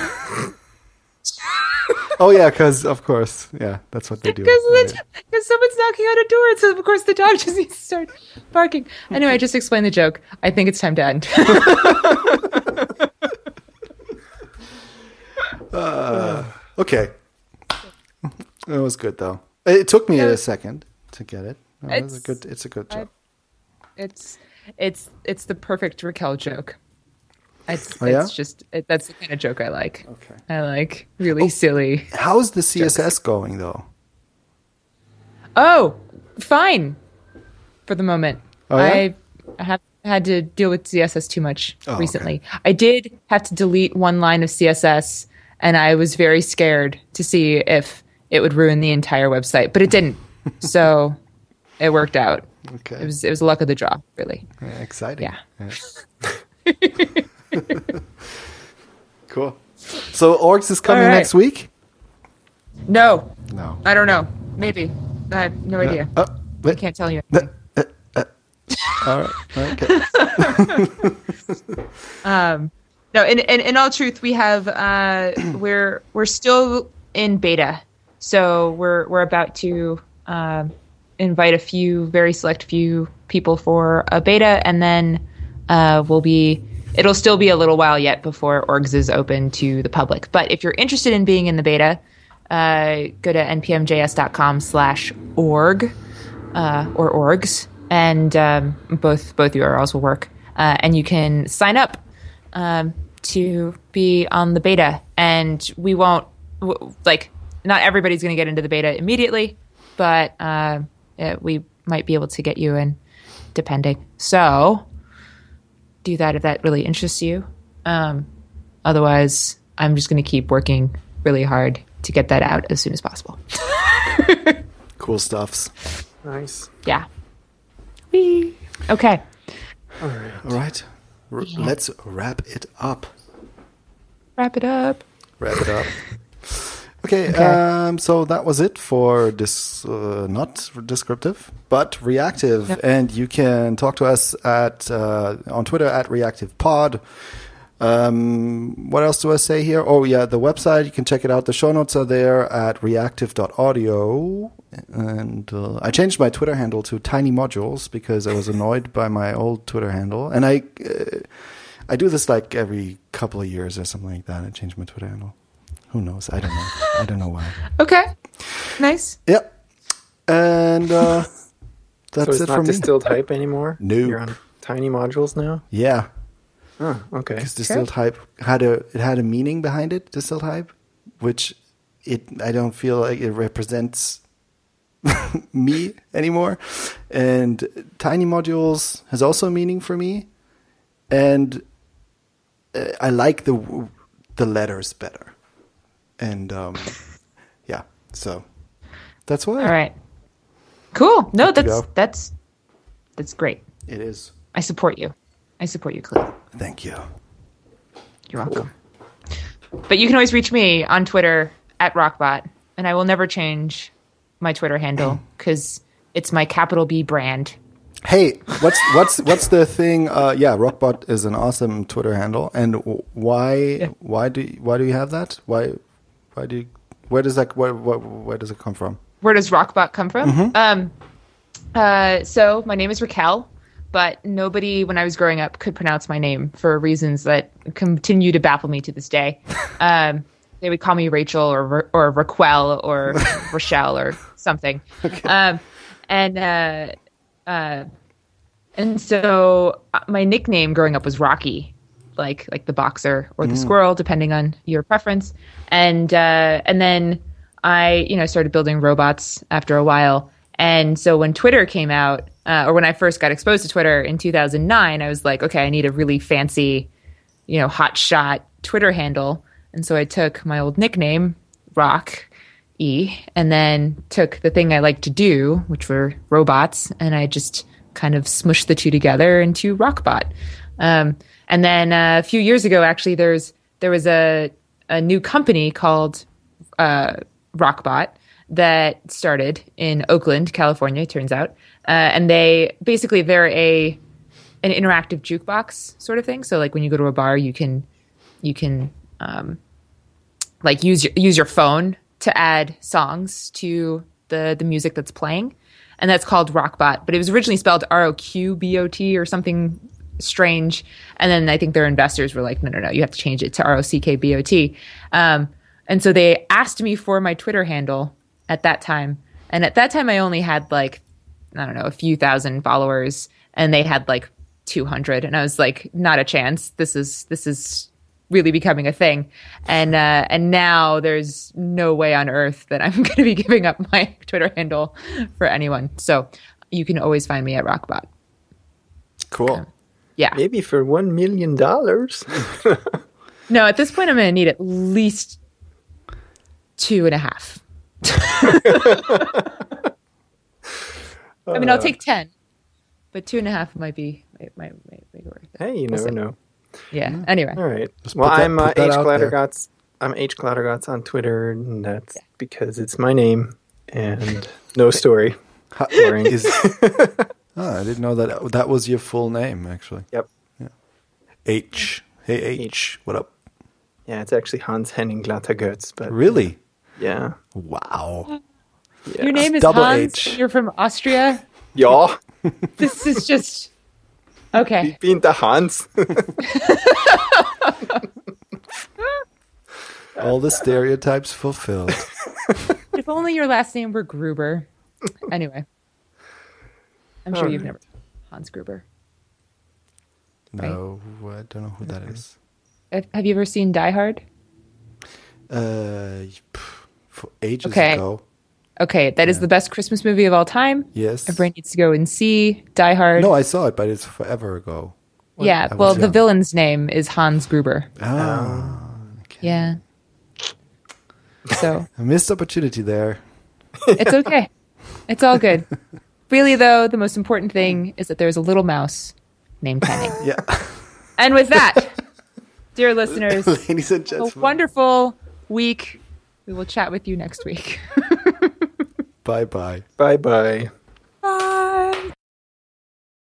Oh yeah, because of course, yeah, that's what they do. Because someone's knocking on a door, and so of course the dog (laughs) just needs to start barking. Anyway, I just explained the joke. I think it's time to end. (laughs) Okay, it was good though. It took me a second to get it. No, It's a good. It's a good job. it's it's it's the perfect Raquel joke. It's, Oh, yeah? it's just it, that's the kind of joke I like. Okay. I like Oh. really silly. How's the CSS going though? Oh, fine. For the moment, Oh, yeah? I have had to deal with CSS too much Oh, okay. recently. I did have to delete one line of CSS, and I was very scared to see if it would ruin the entire website, but it didn't. (laughs) so it worked out. Okay, It was it was luck of the draw, really. Yeah, exciting. Yeah. Yeah. (laughs) (laughs) cool. So orgs is coming right. next week. No, No. I don't know. Maybe I have no idea. Uh, I wait. can't tell you. All right. Okay. Um, no, in, in in all truth, we have uh, we're we're still in beta, so we're we're about to um invite a few very select few people for a beta, and then uh, we'll be. It'll still be a little while yet before orgs is open to the public. But if you're interested in being in the beta, uh, go to npmjs.com slash org uh, or orgs, and um, both both URLs will work. Uh, and you can sign up um, to be on the beta. And we won't like not everybody's going to get into the beta immediately, but uh, uh, we might be able to get you in depending. So do that if that really interests you. Um, otherwise, I'm just going to keep working really hard to get that out as soon as possible. (laughs) cool stuffs. Nice. Yeah. Whee. Okay. All right. All right. R- Let's wrap it up. Wrap it up. Wrap it up. (laughs) Okay, Okay. Um, so that was it for this, uh, not descriptive, but reactive. Yep. And you can talk to us at uh, on Twitter at Reactive Pod. Um, what else do I say here? Oh, yeah, the website. You can check it out. The show notes are there at reactive.audio. And uh, I changed my Twitter handle to Tiny Modules because I was annoyed by my old Twitter handle. And I, uh, I do this like every couple of years or something like that. I change my Twitter handle. Who knows? I don't know. I don't know why. (laughs) Okay. Nice. Yep. And uh, (laughs) so that's it's it not from me. distilled hype anymore. Nope. You're on tiny modules now. Yeah, Oh, okay. because distilled hype had a it had a meaning behind it. Distilled hype, which it I don't feel like it represents (laughs) me anymore. And tiny modules has also meaning for me, and uh, I like the the letters better. And um, yeah, so that's why All right. Cool. No, Good that's that's that's great. it is. I support you. I support you, Cleo. Thank you. You're welcome. But you can always reach me on Twitter at Rockbot, and I will never change my Twitter handle (clears throat) because it's my capital B brand. Hey, what's what's what's the thing? Uh, yeah, Rockbot is an awesome Twitter handle, and why why do why do you have that? Why why do you, where does that where, where where does it come from? Where does Rockbot come from? Um, uh, so my name is Raquel, but nobody when I was growing up could pronounce my name for reasons that continue to baffle me to this day. (laughs) Um, they would call me Rachel or or Raquel or (laughs) Rochelle or something. Um, and uh, uh, and so uh, my nickname growing up was Rocky, like like the boxer or the squirrel, depending on your preference. And uh, and then I you know started building robots after a while. And so when Twitter came out, uh, or when I first got exposed to Twitter in 2009, I was like, okay, I need a really fancy, you know, hot shot Twitter handle. And so I took my old nickname, Rock E, and then took the thing I like to do, which were robots, and I just kind of smushed the two together into Rockbot. Um, and then uh, a few years ago, actually, there's there was a a new company called uh, Rockbot that started in Oakland, California. it Turns out, uh, and they basically they're a an interactive jukebox sort of thing. So like when you go to a bar, you can you can um, like use your use your phone to add songs to the the music that's playing, and that's called Rockbot. But it was originally spelled R O Q B O T or something strange, and then I think their investors were like, no, no, no, you have to change it to R O C K B O T. Um, and so they asked me for my Twitter handle at that time, and at that time I only had like I don't know a few thousand followers, and they had like 200 and i was like not a chance. This is this is really becoming a thing. And uh and now there's no way on earth that i'm (laughs) going to be giving up my (laughs) twitter handle for anyone. So you can always find me at rockbot. Cool. Yeah Maybe for one million dollars. (laughs) no at this point i'm going to need at least two and a half i mean i'll take 10 but two and a half might be might, might, might, might work Hey, you We'll never see. know. yeah anyway All right. Just well, that- I'm uh, H out there. Glattergotz. I'm H Glattergotz on Twitter, and that's because it's my name and no story. (laughs) Ha- Boring. is- (laughs) Ah, I didn't know that that was your full name, actually. Yep. H. Hey, H. What up? Yeah, it's actually Hans Henning Glattergötz, but Really? yeah. Wow. yeah. your name is Double hans H. and you're from austria Ja, (laughs) this is just okay bin der Hans. (laughs) All the stereotypes fulfilled. If only your last name were Gruber. Anyway, I'm sure you've never Hans Gruber. No, I don't know who that is. Have have you ever seen Die Hard? Uh, for ages Okay. ago. Okay, that is the best Christmas movie of all time. Yes. everyone needs to go and see Die Hard. No, I saw it, but it's forever ago. yeah, well, was the villain's name is Hans Gruber. Ah, Yeah. So (laughs) a missed opportunity there. it's okay. (laughs) It's all good. Really, though, the most important thing is that there's a little mouse named Henning. (laughs) Yeah, and with that, dear listeners, (laughs) ladies and a wonderful week. We will chat with you next week. (laughs) Bye bye bye. bye bye.